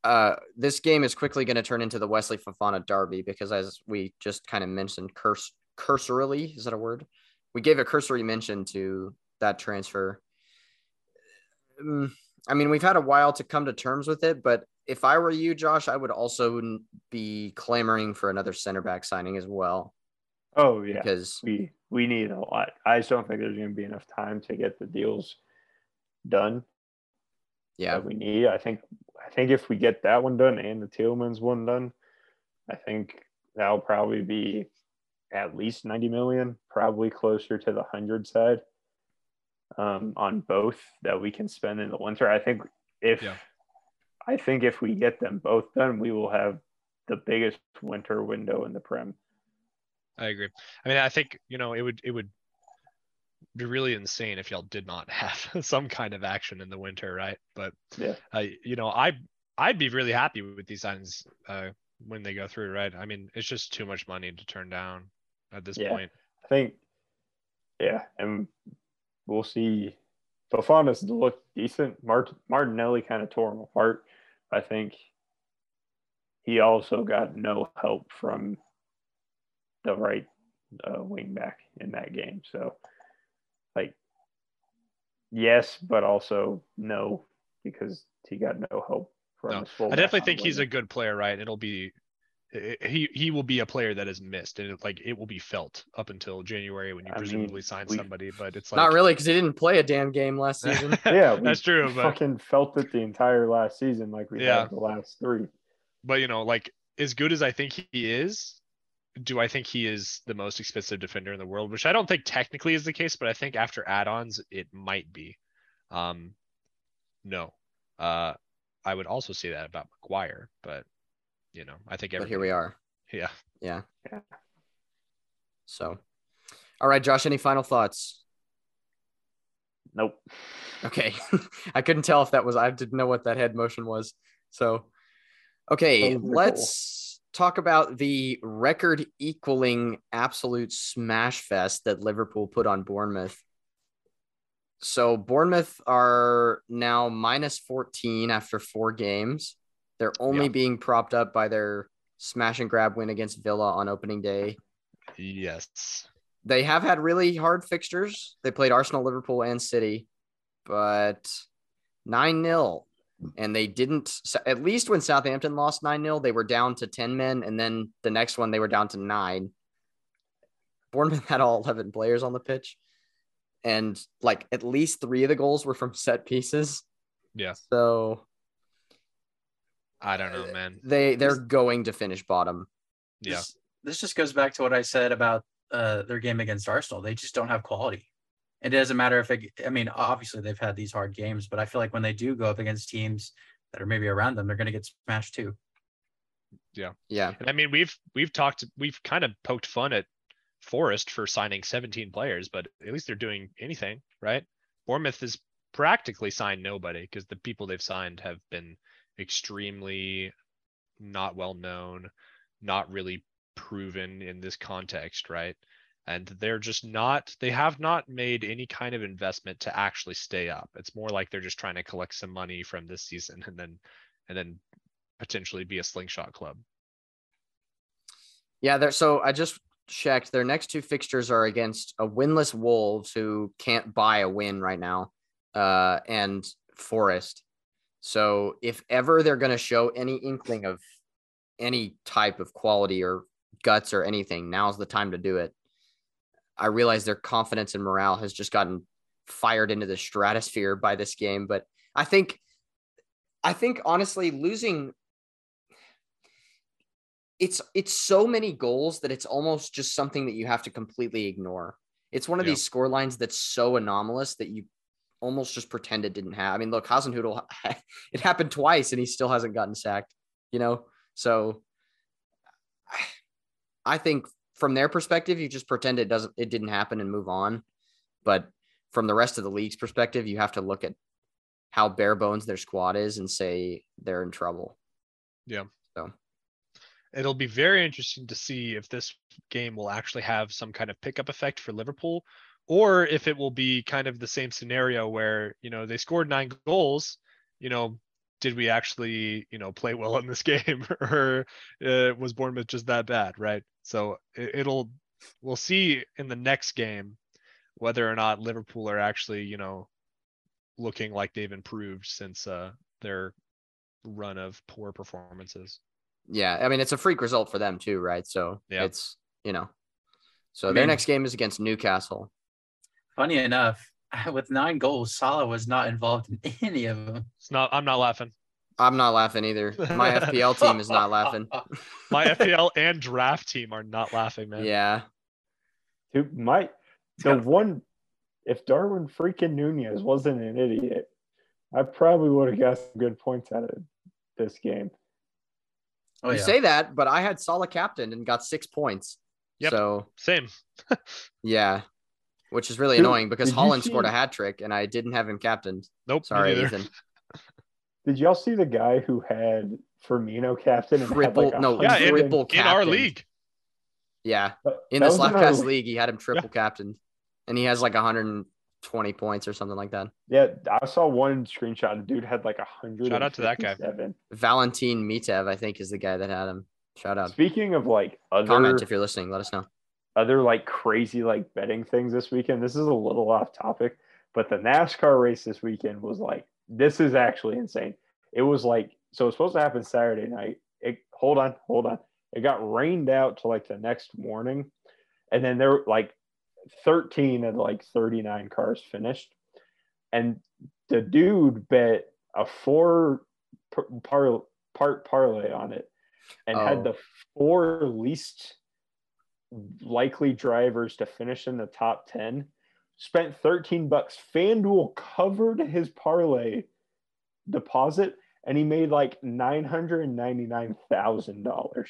Uh, this game is quickly going to turn into the Wesley Fofana derby because, as we just kind of mentioned, curse cursorily is that a word? We gave a cursory mention to that transfer. Um, I mean, we've had a while to come to terms with it, but if I were you, Josh, I would also be clamoring for another center back signing as well Oh yeah, because we we need a lot. I just don't think there's going to be enough time to get the deals done yeah, we need. I think I think if we get that one done and the Tielemans one done, I think that'll probably be at least 90 million, probably closer to the 100 side um, on both that we can spend in the winter. I think if Yeah. I think if we get them both done, we will have the biggest winter window in the Prem. I agree. I mean, I think, you know, it would, it would be really insane if y'all did not have some kind of action in the winter, right? But, Yeah. uh, you know, I, I'd be really happy with these signs, uh, when they go through, right? I mean, it's just too much money to turn down at this Yeah. point. I think, yeah, and we'll see. Fofana's looked decent. Mart- Martinelli kind of tore him apart. I think he also got no help from the right uh, wing back in that game. So, like, yes, but also no because he got no help from. No, I definitely think he's a good player, right? It'll be, he, he will be a player that is missed and it, like, it will be felt up until January when you I mean, presumably sign we- somebody, but it's like. not really because he didn't play a damn game last season. Yeah, That's true, but. Fucking felt it the entire last season, like we Yeah. had the last three. but you know, like as good as I think he is, do I think he is the most expensive defender in the world? Which I don't think technically is the case, but I think after add-ons it might be. Um, no, uh, I would also say that about Maguire, but you know, I think but here we are. Yeah, Yeah. Yeah. So, all right, Josh. Any final thoughts? Nope. Okay. I couldn't tell if that was, I didn't know what that head motion was. So, okay, Those are cool. let's talk about the record equaling absolute smash fest that Liverpool put on Bournemouth. So, Bournemouth are now minus 14 after four games. They're only Yeah. being propped up by their smash and grab win against Villa on opening day yes, they have had really hard fixtures. They played Arsenal, Liverpool, and City, but 9 0. And they didn't, at least when Southampton lost 9 0, they were down to 10 men. And then the next one, they were down to nine. Bournemouth had all 11 players on the pitch. And like at least three of the goals were from set pieces. yeah, So I don't know, man. they, they're going to finish bottom. Yeah, This, this just goes back to what I said about uh, their game against Arsenal. They just don't have quality. And it doesn't matter if it, I mean, obviously they've had these hard games, but I feel like when they do go up against teams that are maybe around them, they're going to get smashed too. Yeah. Yeah. And I mean we've we've talked, we've kind of poked fun at Forest for signing 17 players, but at least they're doing anything, right? Bournemouth has practically signed nobody because the people they've signed have been extremely not well known, not really proven in this context, right? And they're just not, they have not made any kind of investment to actually stay up. It's more like they're just trying to collect some money from this season and then, and then potentially be a slingshot club. Yeah, there. So I just checked. Their next two fixtures are against a winless Wolves who can't buy a win right now, uh, and Forest. So if ever they're going to show any inkling of any type of quality or guts or anything, now's the time to do it. I realize their confidence and morale has just gotten fired into the stratosphere by this game, but I think, I think honestly, losing it's it's so many goals that it's almost just something that you have to completely ignore. It's one of Yeah. these score lines that's so anomalous that you almost just pretend it didn't happen. I mean, look, Hasenhüttl, it happened twice and he still hasn't gotten sacked, you know? So I think from their perspective, you just pretend it doesn't it didn't happen and move on. But from the rest of the league's perspective, you have to look at how bare bones their squad is and say they're in trouble. Yeah. So it'll be very interesting to see if this game will actually have some kind of pickup effect for Liverpool, or if it will be kind of the same scenario where, you know, they scored nine goals, you know, did we actually, you know, play well in this game or uh, was Bournemouth just that bad, right? So it, it'll, we'll see in the next game whether or not Liverpool are actually, you know, looking like they've improved since uh, their run of poor performances. Yeah, I mean it's a freak result for them too, right? So Yeah. it's you know, so I their next game is against Newcastle. Funny enough, with nine goals, Salah was not involved in any of them. It's not, I'm not laughing. I'm not laughing either. My FPL team is not laughing. My FPL and draft team are not laughing, man. Yeah, Dude, my the one if Darwin freaking Nunez wasn't an idiot, I probably would have got some good points out of this game. Oh you yeah. say that, but I had Salah captain and got six points. Yep. So Same. yeah, which is really Dude, annoying because did you Haaland scored a hat trick and I didn't have him captained. Nope. Sorry. Ethan. Did y'all see the guy who had Firmino captain and Triple- had like no, Yeah, in- triple In our league. Yeah, in that the was our Slapcast league. league, he had him triple captained, and he has like 120 points or something like that. Yeah, I saw one screenshot. The dude had like a hundred. Shout out to that guy. Valentin Mitev, I think, is the guy that had him. Shout out. Speaking of like other Comment if you're listening. Let us know. Other like crazy like betting things this weekend. This is a little off topic, but the NASCAR race this weekend was like this is actually insane. It was like so it's supposed to happen Saturday night. It hold on, hold on. It got rained out to like the next morning, and then there were like 13 of like 39 cars finished, and the dude bet a four par, par, part parlay on it, and Oh. had the four least likely drivers to finish in the top 10 spent 13 bucks fanduel covered his parlay deposit and he made like $999000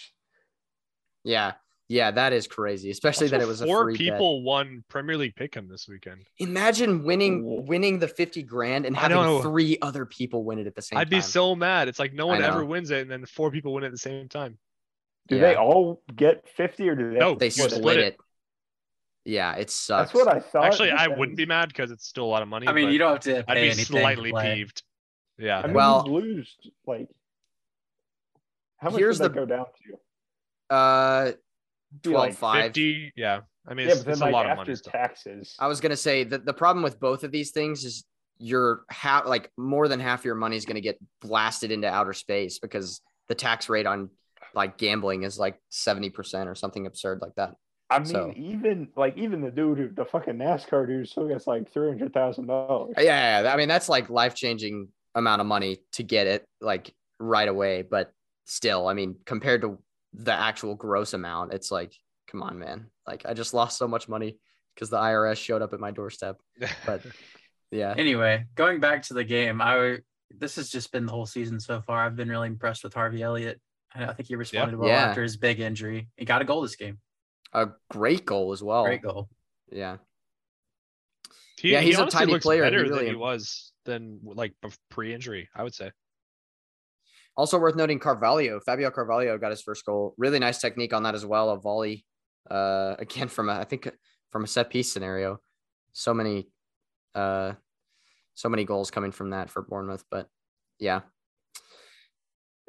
Yeah, yeah, that is crazy. Especially that it was Also, a four free bet. people won Premier League Pick'em this weekend. Imagine winning Ooh. winning the 50 grand and having three other people win it at the same time. I'd be so mad. It's like no one ever wins it, and then four people win it at the same time. Do Yeah. they all get 50 or do they No, they split, split it. it. Yeah, it sucks. that's what i thought Actually, I wouldn't be mad because it's still a lot of money. I mean, you don't have to pay I'd be anything slightly play. peeved. Yeah. I mean, Well- lose like how much Here's did that the- go down to uh Be 12 like 5. 50. Yeah. I mean, yeah it's, but it's like a lot of after money still. taxes I was gonna say that the problem with both of these things is you're half like more than half your money is gonna get blasted into outer space because the tax rate on like gambling is like 70% or something absurd like that. I mean, So- even like even the dude, who, the fucking NASCAR dude, still gets like three hundred thousand dollars. Yeah, yeah, yeah. I mean that's like life changing amount of money to get it like right away, but still, I mean, compared to the actual gross amount, it's like, come on, man. Like I just lost so much money because the IRS showed up at my doorstep. But yeah. Anyway, going back to the game, I this has just been the whole season so far. I've been really impressed with Harvey Elliott. I I think he responded well Yeah. after his big injury. He got a goal this game. a great goal as well. Great goal. Yeah. He, Yeah, he he's a honestly tiny looks player. He Better really- than he was than like pre-injury, I would say. Also worth noting, Carvalho, Fabio Carvalho got his first goal. Really nice technique on that as well. A volley, uh, again from a, I think from a set piece scenario. So many, uh, so many goals coming from that for Bournemouth. But yeah,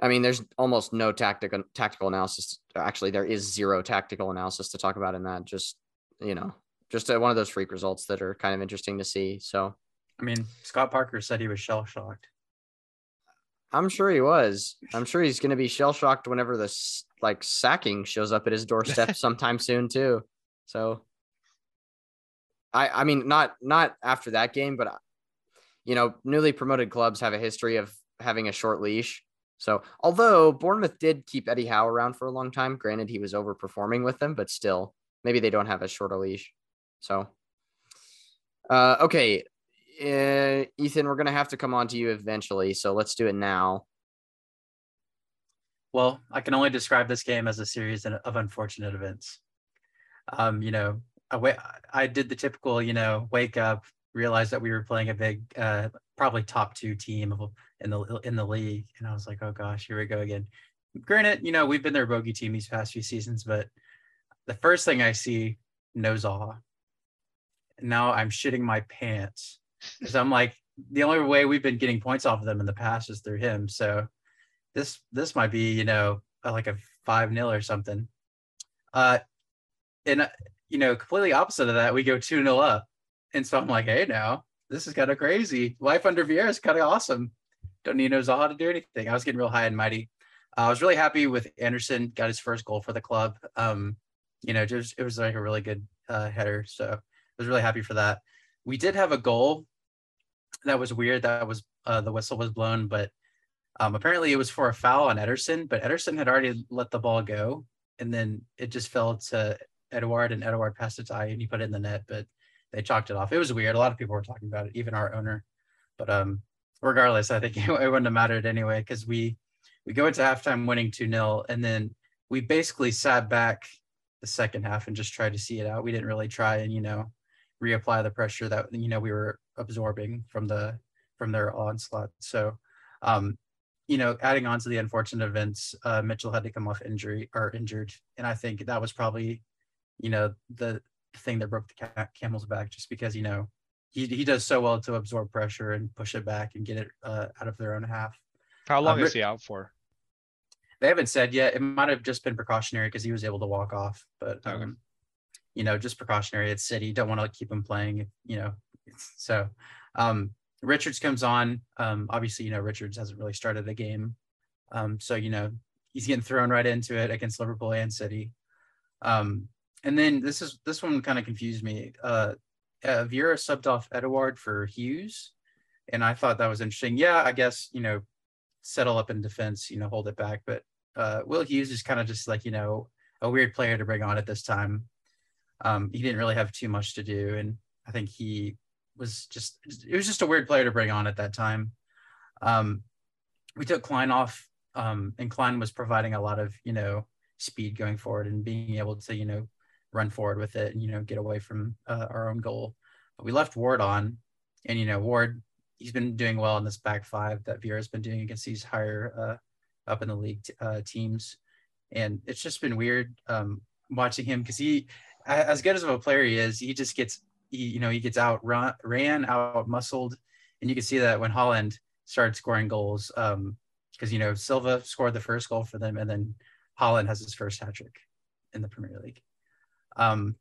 I mean, there's almost no tactical tactical analysis. Actually, there is zero tactical analysis to talk about in that. Just you know, just uh, one of those freak results that are kind of interesting to see. So I mean, Scott Parker said he was shell shocked. I'm sure he was. I'm sure he's going to be shell shocked whenever this like sacking shows up at his doorstep sometime soon too. So I I mean not not after that game, but you know, newly promoted clubs have a history of having a short leash. So although Bournemouth did keep Eddie Howe around for a long time, granted he was overperforming with them, but still maybe they don't have as short a leash. So uh okay, uh, Ethan, we're gonna have to come on to you eventually, so let's do it now. Well, I can only describe this game as a series of unfortunate events. Um, you know, I, I did the typical, you know, wake up, realize that we were playing a big, uh, probably top two team of- in the in the league, and I was like, oh gosh, here we go again. Granted, you know, we've been their bogey team these past few seasons, but the first thing I see, no Zaha. Now I'm shitting my pants because I'm like, the only way we've been getting points off of them in the past is through him. So this this might be you know like a five nil or something. Uh, and uh, you know completely opposite of that, we go two nil up, and so I'm like, hey now this is kind of crazy. Life under Vieira is kind of awesome. Don't need no Zaha to do anything. I was getting real high and mighty. Uh, I was really happy with Andersen. Got his first goal for the club. Um, you know, just it was like a really good uh, header. So I was really happy for that. We did have a goal that was weird. That was uh, the whistle was blown, but um, apparently it was for a foul on Ederson. But Ederson had already let the ball go, and then it just fell to Edouard, and Edouard passed it to I, and he put it in the net. But they chalked it off. It was weird. A lot of people were talking about it, even our owner. But um, regardless, I think it wouldn't have mattered anyway because we we go into halftime winning two 0 and then we basically sat back the second half and just tried to see it out. We didn't really try and you know reapply the pressure that you know we were absorbing from the from their onslaught. So, um, you know, adding on to the unfortunate events, uh, Mitchell had to come off injury or injured, and I think that was probably, you know, the thing that broke the ca- camel's back, just because you know he he does so well to absorb pressure and push it back and get it uh, out of their own half. How long Uh, is he out for? They haven't said yet. It might have just been precautionary because he was able to walk off, but Okay. um, you know, just precautionary. It's City. Don't want to keep him playing. You know, so um, Richards comes on. Um, obviously, you know, Richards hasn't really started a game, um, so you know he's getting thrown right into it against Liverpool and City. Um, and then this is this one kind of confused me. Uh, uh, Vieira subbed off Edouard for Hughes, and I thought that was interesting. Yeah, I guess you know settle up in defense, you know, hold it back. But uh, Will Hughes is kind of just like, you know, a weird player to bring on at this time. Um, he didn't really have too much to do. And I think he was just, it was just a weird player to bring on at that time. Um, we took Clyne off, um, and Clyne was providing a lot of, you know, speed going forward and being able to, you know, run forward with it and, you know, get away from uh, our own goal. But we left Ward on, and, you know, Ward he's been doing well in this back five that Vieira's been doing against these higher uh, up in the league t- uh, teams, and it's just been weird um, watching him because he, as good as of a player he is, he just gets he, you know he gets out ran out muscled, and you can see that when Haaland started scoring goals because you know Silva scored the first goal for them, and then Haaland has his first hat trick in the Premier League. Um,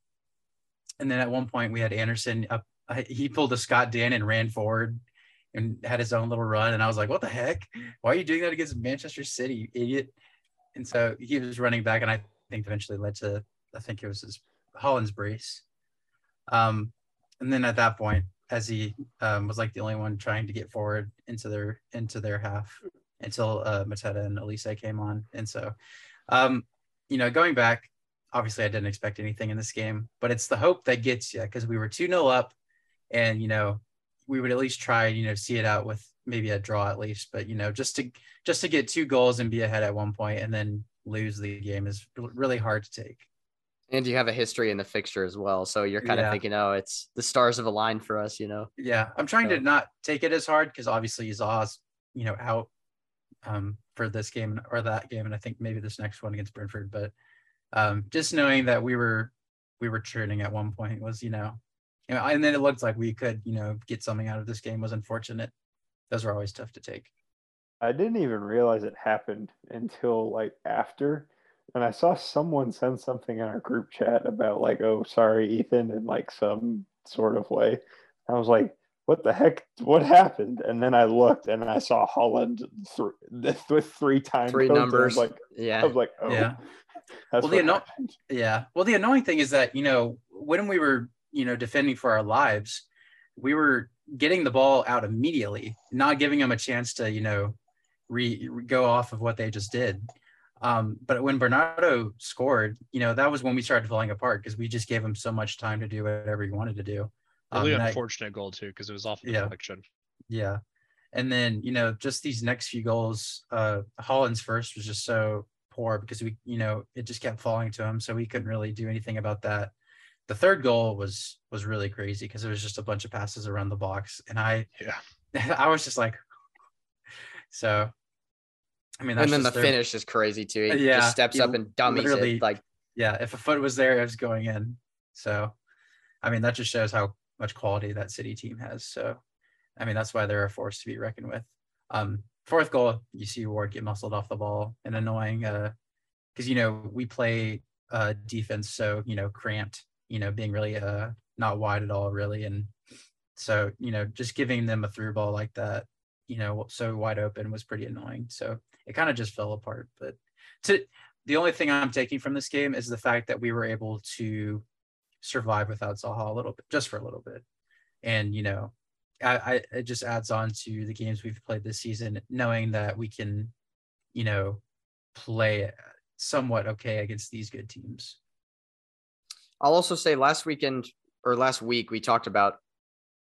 and then at one point we had Andersen up. He pulled a Scott Dann and ran forward and had his own little run. And I was like, what the heck? Why are you doing that against Manchester City, you idiot? And so he was running back, and I think eventually led to, I think it was his Haaland's brace. Um, and then at that point, as he um, was like the only one trying to get forward into their into their half until uh, Mateta and Elise came on. And so, um, you know, going back, obviously I didn't expect anything in this game, but it's the hope that gets you because we were 2 0 up and, you know, we would at least try, and, you know, see it out with maybe a draw at least. But you know, just to just to get two goals and be ahead at one point and then lose the game is really hard to take. And you have a history in the fixture as well. So you're kind Yeah. of thinking, oh, it's the stars have aligned for us, you know? Yeah, I'm trying to not take it as hard because obviously Zaha's, you know, out um, for this game or that game, and I think maybe this next one against Brentford. But um, just knowing that we were we were churning at one point was, you know, you know, and then it looked like we could, you know, get something out of this game was unfortunate. Those were always tough to take. I didn't even realize it happened until like after. And I saw someone send something in our group chat about like, oh, sorry, Ethan, in like some sort of way. I was like, what the heck? What happened? And then I looked and I saw Haaland th- with three times Three numbers. Like, yeah, I was like, oh, Yeah. That's Well, the what anno- Yeah. Well, the annoying thing is that, you know, when we were, you know, defending for our lives, we were getting the ball out immediately, not giving them a chance to, you know, re, re- go off of what they just did. Um, but when Bernardo scored, you know, that was when we started falling apart because we just gave him so much time to do whatever he wanted to do. Really Um, and I- unfortunate goal too, because it was off the Yeah. deflection. yeah. And then, you know, just these next few goals, uh Haaland's first was just so poor because we, you know, it just kept falling to him. So we couldn't really do anything about that. The third goal was was really crazy because it was just a bunch of passes around the box. And I Yeah. I was just like so I mean that's and then the just their- finish is crazy too. He Yeah, just steps he up and dummies literally- it. Like, yeah, if a foot was there, it was going in. So, I mean, that just shows how much quality that city team has. So, I mean, that's why they're a force to be reckoned with. Um, fourth goal, you see Ward get muscled off the ball and annoying, uh, because you know we play uh defense so you know cramped, you know, being really uh not wide at all really, and so you know just giving them a through ball like that, you know, so wide open was pretty annoying. So it kind of just fell apart, but to the only thing I'm taking from this game is the fact that we were able to survive without Zaha a little bit, just for a little bit. And, you know, I, I it just adds on to the games we've played this season, knowing that we can, you know, play somewhat okay against these good teams. I'll also say last weekend or last week, we talked about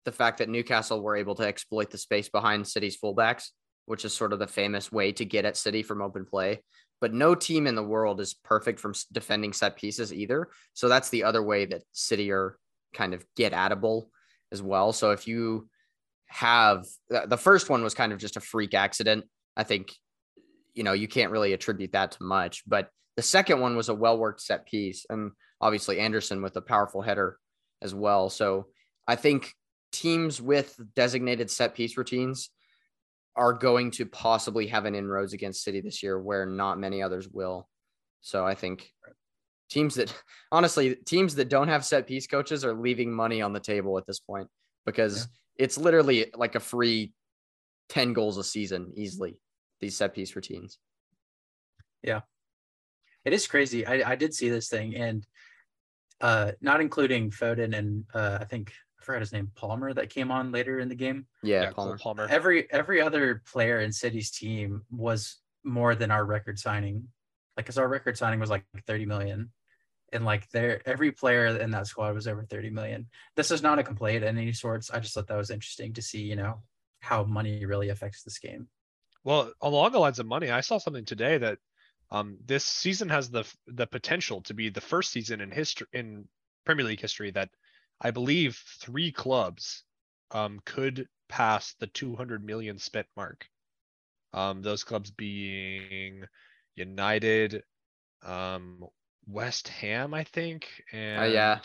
the fact that Newcastle were able to exploit the space behind City's fullbacks, which is sort of the famous way to get at City from open play. But no team in the world is perfect from defending set pieces either. So that's the other way that City are kind of get atable as well. So if you have the first one was kind of just a freak accident, I think, you know, you can't really attribute that to much. But the second one was a well worked set piece. And obviously Andersen with a powerful header as well. So I think teams with designated set piece routines are going to possibly have an inroads against City this year where not many others will. So I think teams that honestly teams that don't have set piece coaches are leaving money on the table at this point because it's literally like a free 10 goals a season easily these set piece routines. Yeah it is crazy. I, I did see this thing and uh not including Foden and uh I think I forgot his name, Palmer that came on later in the game. Yeah, Yeah, Palmer. Palmer. every every other player in City's team was more than our record signing. Like, cause our record signing was like 30 million. And like there every player in that squad was over 30 million. This is not a complaint in any sorts. I just thought that was interesting to see, you know, how money really affects this game. Well, along the lines of money, I saw something today that um, this season has the the potential to be the first season in history in Premier League history that I believe three clubs um, could pass the 200 million spent mark. Um, those clubs being United, um, West Ham, I think, and yeah.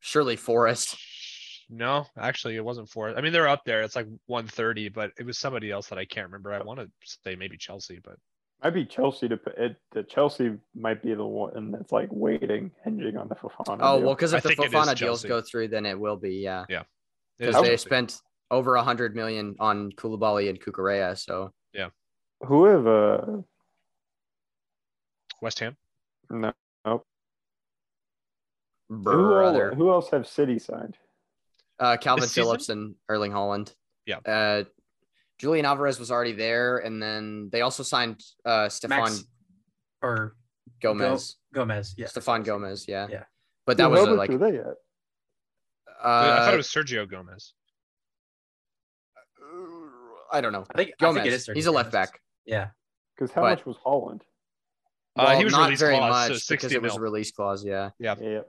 Surely Forest. No, actually, it wasn't Forest. I mean, they're up there. It's like 130, but it was somebody else that I can't remember. I want to say maybe Chelsea, but Might be Chelsea to put it. The Chelsea might be the one that's like waiting, hinging on the Fofana. Oh, deal. well, because I if the think it is Fofana deals Chelsea. go through, then it will be, yeah. Yeah, Because they spent over a hundred million on Koulibaly and Cucurella. So yeah, who have uh West Ham. No who, all, who else have City signed? Uh, Calvin This season? Phillips and Erling Haaland. Yeah. Uh, Julian Alvarez was already there, and then they also signed uh, Stefan Max or Gomez. Gomez. Yeah. Stefan Gomez, yeah. Yeah. But that Who- was how a, much like were they at? I thought uh, it was Sergio Gomez. I don't know. I think I Gomez. think it is He's a left back. Yeah. Because how But- much was Haaland? Uh, he was not release very clause, much 60 because it was mil. release clause. Yeah, Yeah.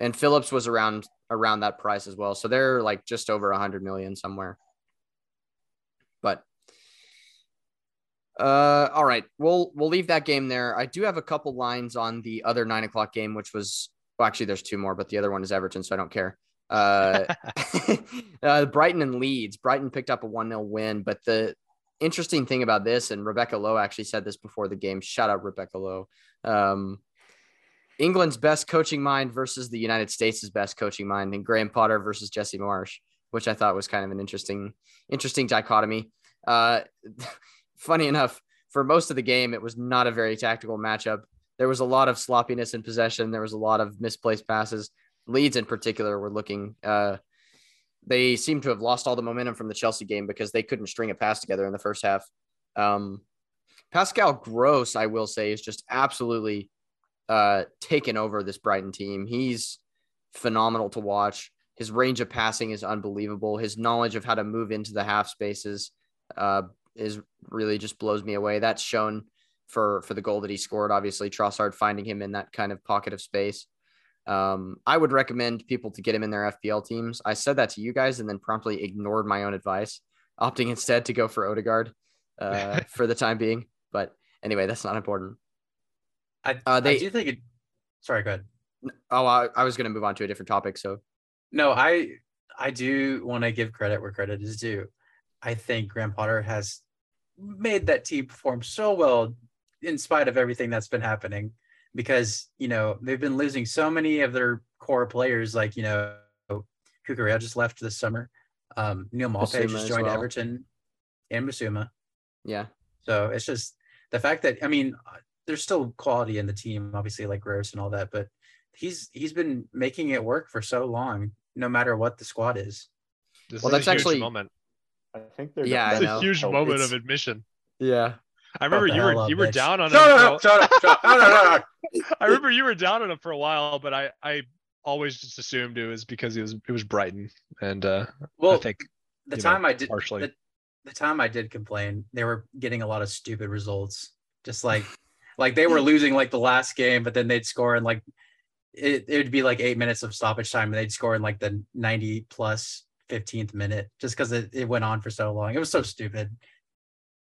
and Phillips was around around that price as well. So they're like just over a hundred million somewhere. But uh, all right, we'll we'll leave that game there. I do have a couple lines on the other nine o'clock game, which was well, actually there's two more, but the other one is Everton, so I don't care. Uh, uh, Brighton and Leeds. Brighton picked up a one 0 win, but the interesting thing about this, and Rebecca Lowe actually said this before the game. Shout out Rebecca Lowe. Um, England's best coaching mind versus the United States' best coaching mind, and Graham Potter versus Jesse Marsch, which I thought was kind of an interesting, interesting dichotomy. Uh, funny enough, for most of the game, it was not a very tactical matchup. There was a lot of sloppiness in possession. There was a lot of misplaced passes. Leeds, in particular, were looking. Uh, they seem to have lost all the momentum from the Chelsea game because they couldn't string a pass together in the first half. Um, Pascal Gross, I will say, is just absolutely uh, taken over this Brighton team. He's phenomenal to watch. His range of passing is unbelievable. His knowledge of how to move into the half spaces uh, is really just blows me away. That's shown for for the goal that he scored. Obviously, Trossard finding him in that kind of pocket of space. Um, I would recommend people to get him in their FPL teams. I said that to you guys and then promptly ignored my own advice, opting instead to go for Odegaard uh, for the time being. But anyway, that's not important. I, Uh, they- I do think it. Sorry, go ahead. Oh, I, I was going to move on to a different topic. So No, I I do want to give credit where credit is due. I think Graham Potter has made that team perform so well in spite of everything that's been happening because you know they've been losing so many of their core players like you know Cucurella just left this summer. Um, Neal Maupay just joined well. Everton and Bissouma. yeah, So it's just the fact that I mean, uh, there's still quality in the team, obviously like Gross and all that, but he's he's been making it work for so long, no matter what the squad is. This Well, is that's a huge actually- moment. I think they're Yeah, I It's a huge moment it's- of admission. yeah. I remember you were up, you were bitch. down on him. Shut for up! Shut up! Shut up! No, no, no, no. a- I remember you were down on him for a while, but I I always just assumed it was because he was it was Brighton, and uh, I Well, think the you know, time I did partially. the, the time I did complain, they were getting a lot of stupid results. Just like like they were losing like the last game, but then they'd score in like it it would be like eight minutes of stoppage time, and they'd score in like the 90 plus 15th minute just because it, it went on for so long. It was so stupid.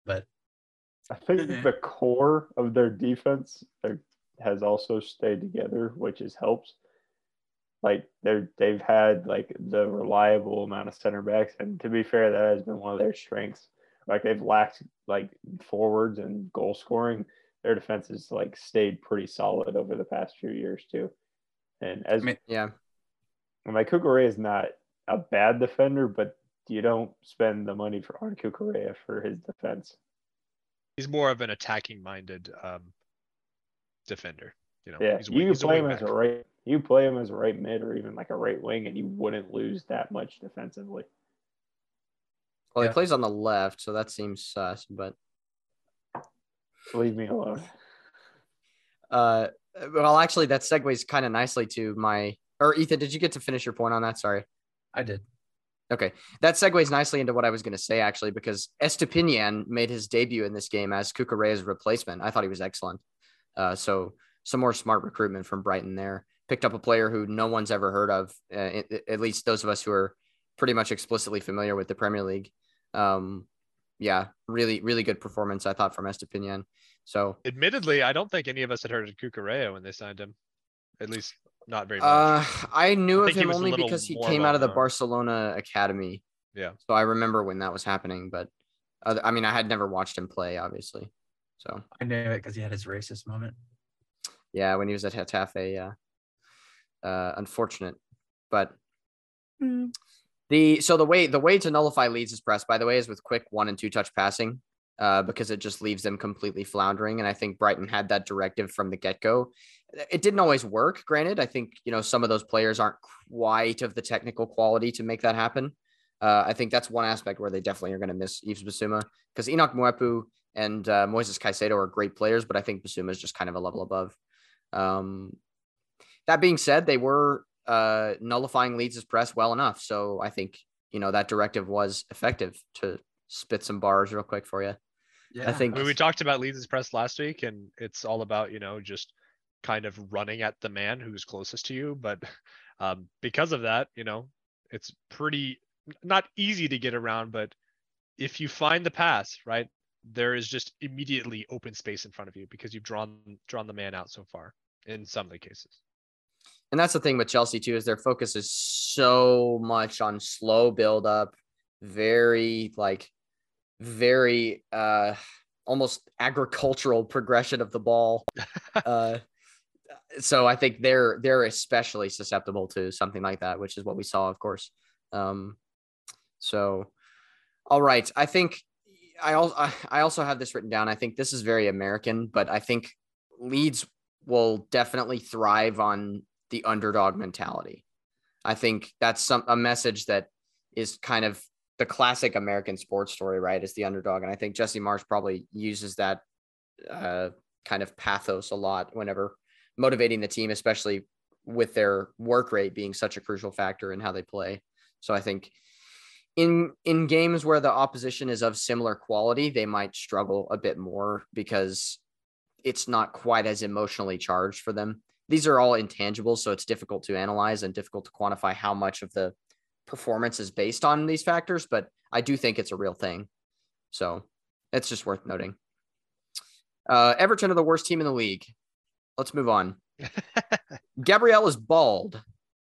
But I think Mhm. the core of their defense has also stayed together, which has helped. Like they're they've had like the reliable amount of center backs, and to be fair, that has been one of their strengths. Like they've lacked like forwards and goal scoring. Their defense has like stayed pretty solid over the past few years too. And as I mean- Yeah. and like Cucurella is not a bad defender, but you don't spend the money for on Cucurella for his defense. He's more of an attacking minded um, defender. You know, Yeah, he's you he's play him wing as a right. You play him as a right mid or even like a right wing, and you wouldn't lose that much defensively. Well, Yeah. he plays on the left, so that seems sus. But Leave me alone. uh, well, actually, that segues kind of nicely to my. Or Ethan, did you get to finish your point on that? Sorry. I did. Okay, that segues nicely into what I was going to say actually, because Estupiñán made his debut in this game as Cucurella's replacement. I thought he was excellent. Uh, so some more smart recruitment from Brighton there. Picked up a player who no one's ever heard of, uh, at- least those of us who are pretty much explicitly familiar with the Premier League. Um, yeah, really, really good performance I thought from Estupiñán. So Admittedly, I don't think any of us had heard of Cucurella when they signed him. At least not very much. Uh, I knew I of him only because he came out of the. Barcelona academy. Yeah. So I remember when that was happening, but other, I mean, I had never watched him play, obviously. So I knew it because he had his racist moment. yeah, when he was at Getafe, yeah, uh, unfortunate, but the so the way the way to nullify Leeds' is press, by the way, is with quick one and two touch passing, uh, because it just leaves them completely floundering. And I think Brighton had that directive from the get go. It didn't always work. Granted, I think you know some of those players aren't quite of the technical quality to make that happen. Uh, I think that's one aspect where they definitely are going to miss Yves Bissouma because Enoch Mwepu and uh, Moises Caicedo are great players, but I think Bissouma is just kind of a level above. Um, that being said, they were uh, nullifying Leeds' press well enough, so I think you know that directive was effective to spit some bars real quick for you. Yeah. I think I mean, we talked about Leeds' press last week, and it's all about you know just kind of running at the man who's closest to you. But um, because of that, you know, it's pretty not easy to get around. But if you find the pass, right, there is just immediately open space in front of you because you've drawn drawn the man out so far in some of the cases. and that's the thing with Chelsea too is their focus is so much on slow build up, very like very uh almost agricultural progression of the ball. uh so I think they're they're especially susceptible to something like that, which is what we saw, of course. Um so all right, I think I also I also have this written down. I think this is very American, but I think Leeds will definitely thrive on the underdog mentality. I think that's some a message that is kind of the classic American sports story, right? Is the underdog, and I think Jesse Marsch probably uses that uh, kind of pathos a lot whenever motivating the team, especially with their work rate being such a crucial factor in how they play. So I think in in games where the opposition is of similar quality, they might struggle a bit more because it's not quite as emotionally charged for them. These are all intangibles, so it's difficult to analyze and difficult to quantify how much of the performance is based on these factors, but I do think it's a real thing. So it's just worth noting. Uh, Everton are the worst team in the league. Let's move on. Gabriel is bald.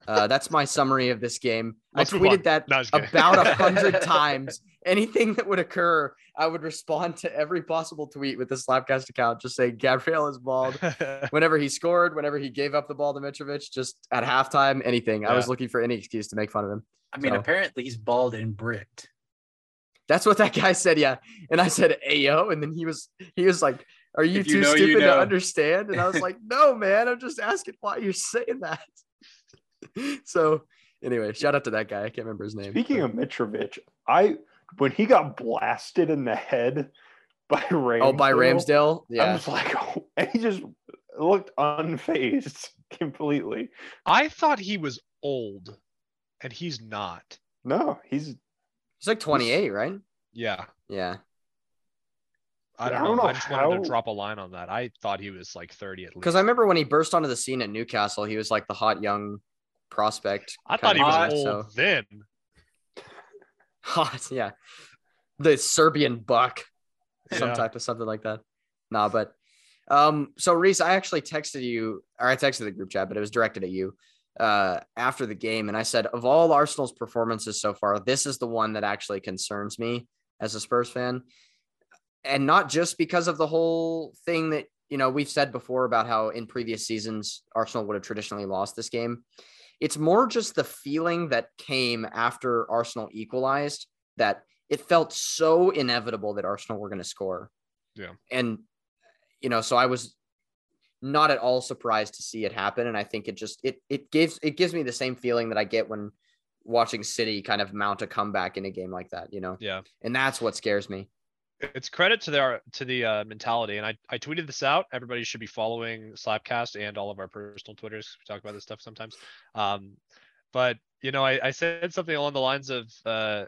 Uh, that's my summary of this game. Let's I tweeted that No, I'm just kidding. about a hundred times. Anything that would occur, I would respond to every possible tweet with the Slapcast account, just saying Gabriel is bald. Whenever he scored, whenever he gave up the ball to Mitrovic, just at halftime, anything. I was looking for any excuse to make fun of him. I mean, So- apparently he's bald and bricked. That's what that guy said. Yeah. And I said, Ayo. And then he was, he was like, Are you you too know, you stupid to understand? And I was like, No, man. I'm just asking why you're saying that. so, anyway, shout out to that guy. I can't remember his name. Speaking of Mitrovic, I when he got blasted in the head by Ramsdale, oh, by Ramsdale. Yeah. I Yeah. was like, oh, and he just looked unfazed completely. I thought he was old, and he's not. No, he's He's like 28, right? Yeah, Yeah. I don't, I don't know. know I just wanted to drop a line on that. I thought he was like 30 at least. Because I remember when he burst onto the scene at Newcastle, he was like the hot young prospect. I thought he was guy, old then. hot, yeah. The Serbian buck, some Yeah. type of something like that. Nah, but um, so Reese, I actually texted you, or I texted the group chat, but it was directed at you uh after the game, and I said, of all Arsenal's performances so far, this is the one that actually concerns me as a Spurs fan, and not just because of the whole thing that you know we've said before about how in previous seasons Arsenal would have traditionally lost this game. It's more just the feeling that came after Arsenal equalized that it felt so inevitable that Arsenal were going to score. Yeah. And, you know, so I was not at all surprised to see it happen. And I think it just, it, it gives, it gives me the same feeling that I get when watching City kind of mount a comeback in a game like that, you know? Yeah. And that's what scares me. It's credit to their to the uh, mentality, and I, I tweeted this out. Everybody should be following Slapcast and all of our personal Twitters. We talk about this stuff sometimes. Um, but you know, I, I said something along the lines of, uh,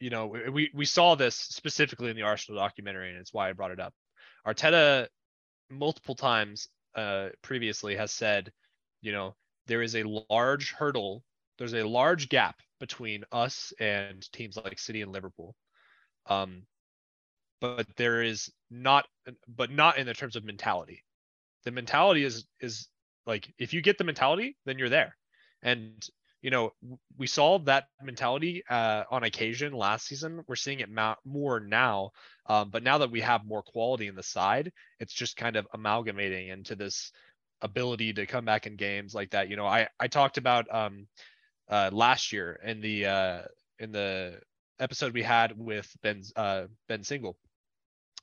you know, we- we saw this specifically in the Arsenal documentary, and it's why I brought it up. Arteta multiple times uh, previously has said, you know, there is a large hurdle, there's a large gap between us and teams like City and Liverpool. Um, but there is not, but not in the terms of mentality. The mentality is is like if you get the mentality, then you're there. And you know, we saw that mentality uh, on occasion last season. We're seeing it ma- more now, um, but now that we have more quality in the side, it's just kind of amalgamating into this ability to come back in games like that. You know, I I talked about um, uh, last year in the uh, in the episode we had with Ben uh, Ben Single.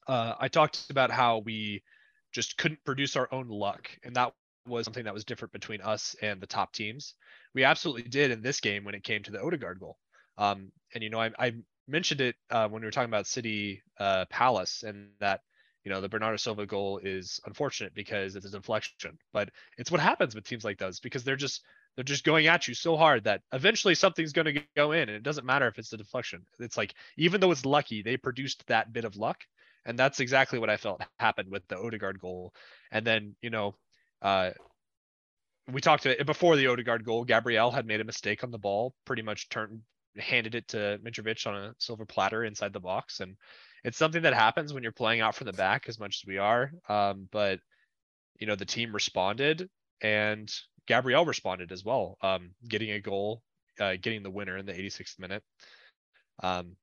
Uh, I talked about how we just couldn't produce our own luck, and that was something that was different between us and the top teams. We absolutely did in this game when it came to the Odegaard goal. Um, and you know, I, I mentioned it uh, when we were talking about City uh, Palace, and that you know the Bernardo Silva goal is unfortunate because it's a deflection, but it's what happens with teams like those because they're just they're just going at you so hard that eventually something's going to go in, and it doesn't matter if it's a deflection. It's like even though it's lucky, they produced that bit of luck, And that's exactly what I felt happened with the Odegaard goal. And then, you know, uh, we talked to before the Odegaard goal, Gabriel had made a mistake on the ball, pretty much turned handed it to Mitrovic on a silver platter inside the box. And it's something that happens when you're playing out from the back as much as we are. Um, but you know, the team responded and Gabriel responded as well, um, getting a goal, uh, getting the winner in the 86th minute. Um,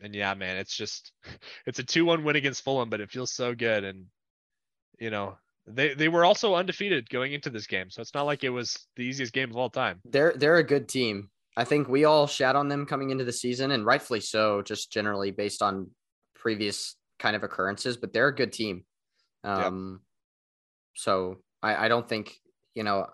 and yeah, man, it's just it's a 2-1 win against Fulham, but it feels so good. And you know, they they were also undefeated going into this game, so it's not like it was the easiest game of all time. They're they're a good team. I think we all shat on them coming into the season, and rightfully so, just generally based on previous kind of occurrences. But they're a good team. Um, so I, I don't think you know.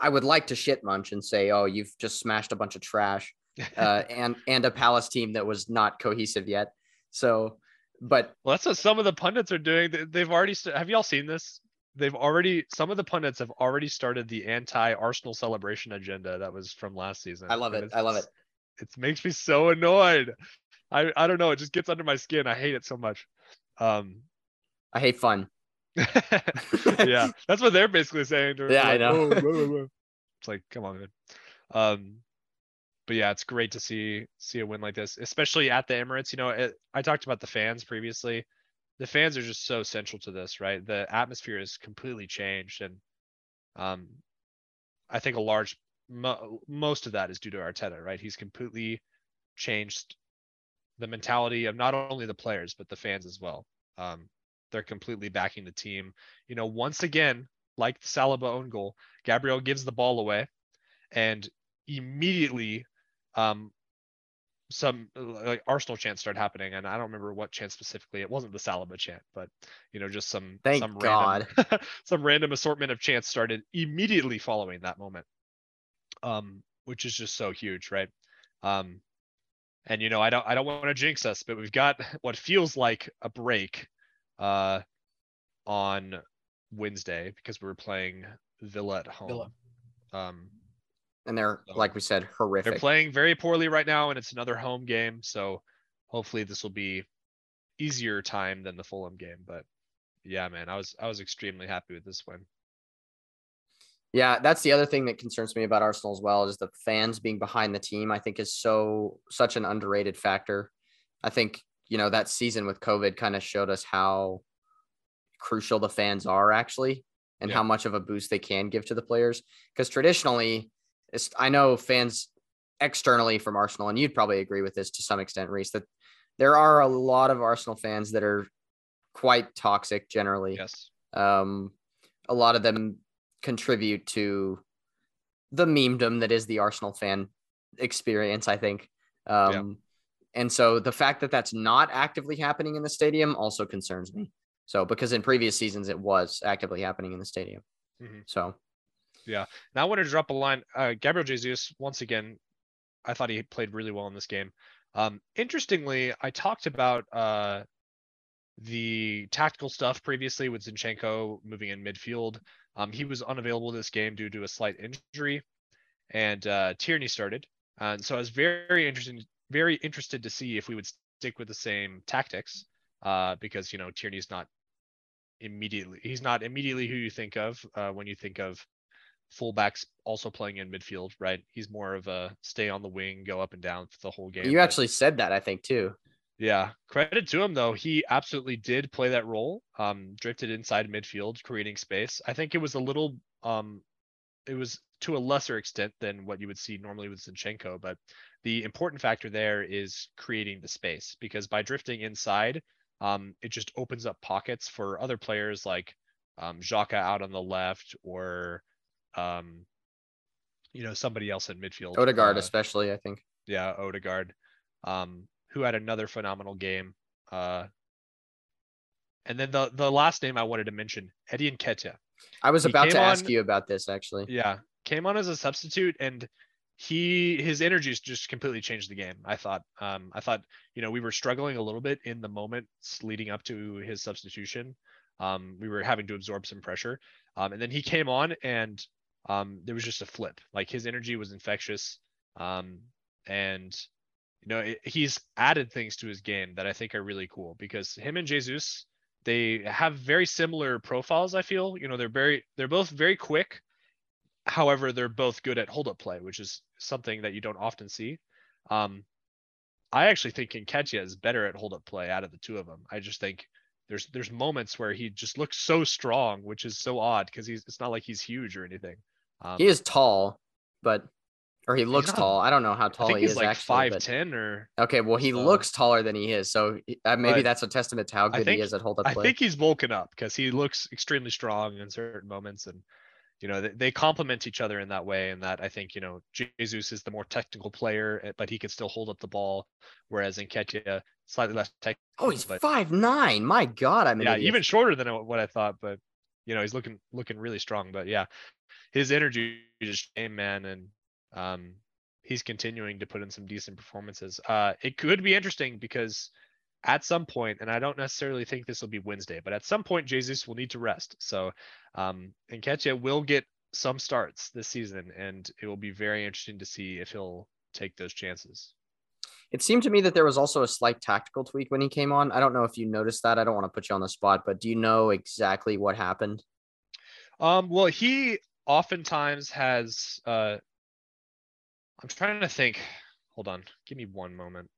I would like to shit munch and say, "Oh, you've just smashed a bunch of trash," uh, and and a Palace team that was not cohesive yet. So, but Well, that's what some of the pundits are doing. They- They've already. St- have y'all seen this? They've already. Some of the pundits have already started the anti-Arsenal celebration agenda that was from last season. I love it. I love it. It makes me so annoyed. I I don't know. It just gets under my skin. I hate it so much. Um. I hate fun. yeah, that's what they're basically saying. They're Yeah, I know. "Oh, blah, blah, blah." It's like, come on, man. Um, but yeah, it's great to see see a win like this, especially at the Emirates. You know, it, I talked about the fans previously. The fans are just so central to this, right? The atmosphere has completely changed, and um, I think a large mo- most of that is due to Arteta, right? He's completely changed the mentality of not only the players but the fans as well. Um, they're completely backing the team. You know, once again, like the Saliba own goal, Gabriel gives the ball away, and immediately, um, some like Arsenal chants start happening, and I don't remember what chant specifically. It wasn't the Saliba chant, but you know, just some Thank some God. random some random assortment of chants started immediately following that moment, um, which is just so huge, right? Um, and you know, I don't I don't want to jinx us, but we've got what feels like a break uh, on Wednesday because we were playing Villa at home. Villa. Um, and they're So, like we said, horrific. they're playing very poorly right now, and it's another home game. So hopefully this will be easier time than the Fulham game. But yeah, man, I was I was extremely happy with this win. Yeah, that's the other thing that concerns me about Arsenal as well is the fans being behind the team. I think is so such an underrated factor. I think you know that season with COVID kind of showed us how crucial the fans are actually, and Yeah. how much of a boost they can give to the players. Because traditionally, I know fans externally from Arsenal, and you'd probably agree with this to some extent, Reese, that there are a lot of Arsenal fans that are quite toxic generally. Yes. Um, a lot of them contribute to the memedom that is the Arsenal fan experience, I think. Um, And so the fact that that's not actively happening in the stadium also concerns me. So, because in previous seasons it was actively happening in the stadium. Mhm. So, Now I want to drop a line. Uh, Gabriel Jesus, once again, I thought he played really well in this game. Um, interestingly, I talked about uh, the tactical stuff previously with Zinchenko moving in midfield. Um, he was unavailable this game due to a slight injury, and uh, Tierney started. And so I was very interested, very interested to see if we would stick with the same tactics, uh, because you know Tierney's not immediately he's not immediately who you think of uh, when you think of fullbacks also playing in midfield, right? He's more of a stay on the wing, go up and down for the whole game. you actually said that, I think, too. yeah, credit to him though. He absolutely did play that role. Um, drifted inside midfield, creating space. I think it was a little, um, it was to a lesser extent than what you would see normally with Zinchenko, but the important factor there is creating the space because by drifting inside, um, it just opens up pockets for other players like um, Xhaka out on the left or, um, you know, somebody else in midfield. Odegaard, uh, especially, I think. yeah, Odegaard, um, who had another phenomenal game. Uh, and then the the last name I wanted to mention, Eddie Nketiah. I was he about to ask on- you about this, actually. Yeah, came on as a substitute, and he his energies just completely changed the game. I thought. Um, I thought you know we were struggling a little bit in the moments leading up to his substitution. Um, we were having to absorb some pressure, um, and then he came on, and um, there was just a flip. Like his energy was infectious, um, and you know, it, he's added things to his game that I think are really cool because him and Jesus, they have very similar profiles. I feel, you know, they're very, they're both very quick. However, they're both good at hold up play, which is something that you don't often see. Um, I actually think Nketiah is better at hold up play out of the two of them. I just think there's there's moments where he just looks so strong, which is so odd because he's it's not like he's huge or anything. Um, he is tall, but or he looks not- tall. I don't know how I tall he is like actually. five ten or Okay, well, he so- looks taller than he is, so uh, maybe But that's a testament to how good think- he is at hold up I think he's bulking up because he looks extremely strong in certain moments, and you know they, they complement each other in that way. And that I think you know Jesus is the more technical player, eh, but he can still hold up the ball, whereas Nketiah slightly less technical. oh, he's five nine. My God, I'm an yeah, even shorter than what I thought, but you know he's looking looking really strong. But yeah, his energy just came, man, and um, he's continuing to put in some decent performances. Uh, it could be interesting because at some point, and I don't necessarily think this will be Wednesday, but at some point Jesus will need to rest. So um, Nketiah will get some starts this season, and it will be very interesting to see if he'll take those chances. It seemed to me that there was also a slight tactical tweak when he came on. I don't know if you noticed that. I don't want to put you on the spot, but do you know exactly what happened? Um, well, he oftentimes has. Uh, I'm trying to think. Hold on, give me one moment.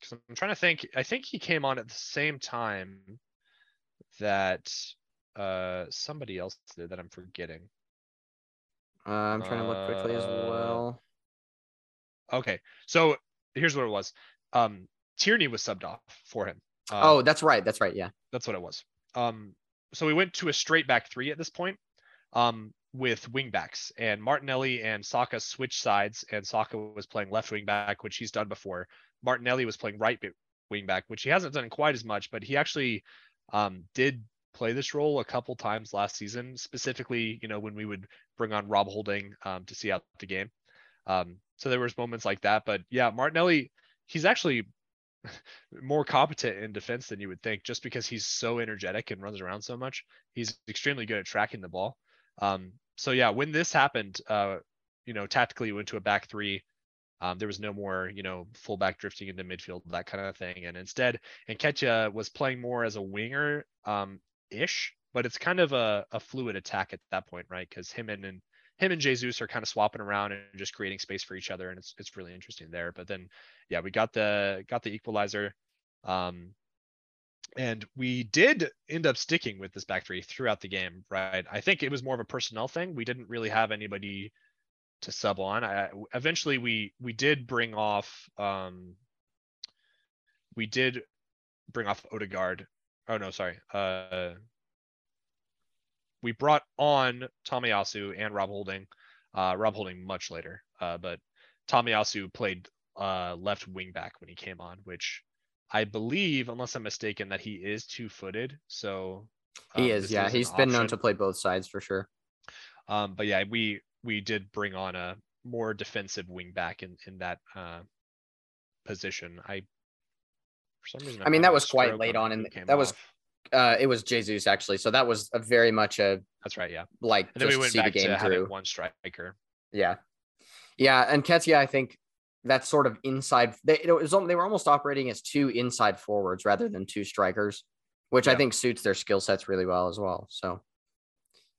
Because I'm trying to think. I think he came on at the same time that uh somebody else did that I'm forgetting. Uh, I'm trying to look quickly as Uh, well. Okay, so here's what it was. Um, Tierney was subbed off for him. Um, oh, that's right. That's right. Yeah. That's what it was. Um, so we went to a straight back three at this point, um, with wing backs and Martinelli and Saka switched sides, and Saka was playing left wing back, which he's done before. Martinelli was playing right wing back, which he hasn't done quite as much, but he actually um, did play this role a couple times last season, specifically, you know, when we would bring on Rob Holding um, to see out the game. Um, so there was moments like that, but yeah, Martinelli, he's actually more competent in defense than you would think, just because he's so energetic and runs around so much. He's extremely good at tracking the ball. Um, so yeah, when this happened, uh, you know, tactically we went to a back three. Um, there was no more, you know, fullback drifting into midfield, that kind of thing. And instead, Nketiah was playing more as a winger, um, ish, but it's kind of a, a fluid attack at that point, right? Because him and, and him and Jesus are kind of swapping around and just creating space for each other, and it's it's really interesting there. But then, yeah, we got the got the equalizer. Um, and we did end up sticking with this back three throughout the game, right? I think it was more of a personnel thing. We didn't really have anybody to sub on. I, eventually, we we did bring off. Um, we did bring off Odegaard. Oh no, sorry. Uh, we brought on Tomiyasu and Rob Holding. Uh, Rob Holding much later, uh, but Tomiyasu played uh, left wing back when he came on, which I believe, unless I'm mistaken, that he is two footed. So He um, is. Yeah. He's been known to play both sides for sure. Um, but yeah, we we did bring on a more defensive wing back in in that uh, position. I for some reason I mean, I'm that was quite late on came that was- off. Uh, it was Jesus actually. So that was a very much a that's right, yeah. like And then we just went see the back game to having one striker. Yeah. Yeah. Nketiah, I think that's sort of inside. They, it was, they were almost operating as two inside forwards rather than two strikers, which I think suits their skill sets really well as well. So,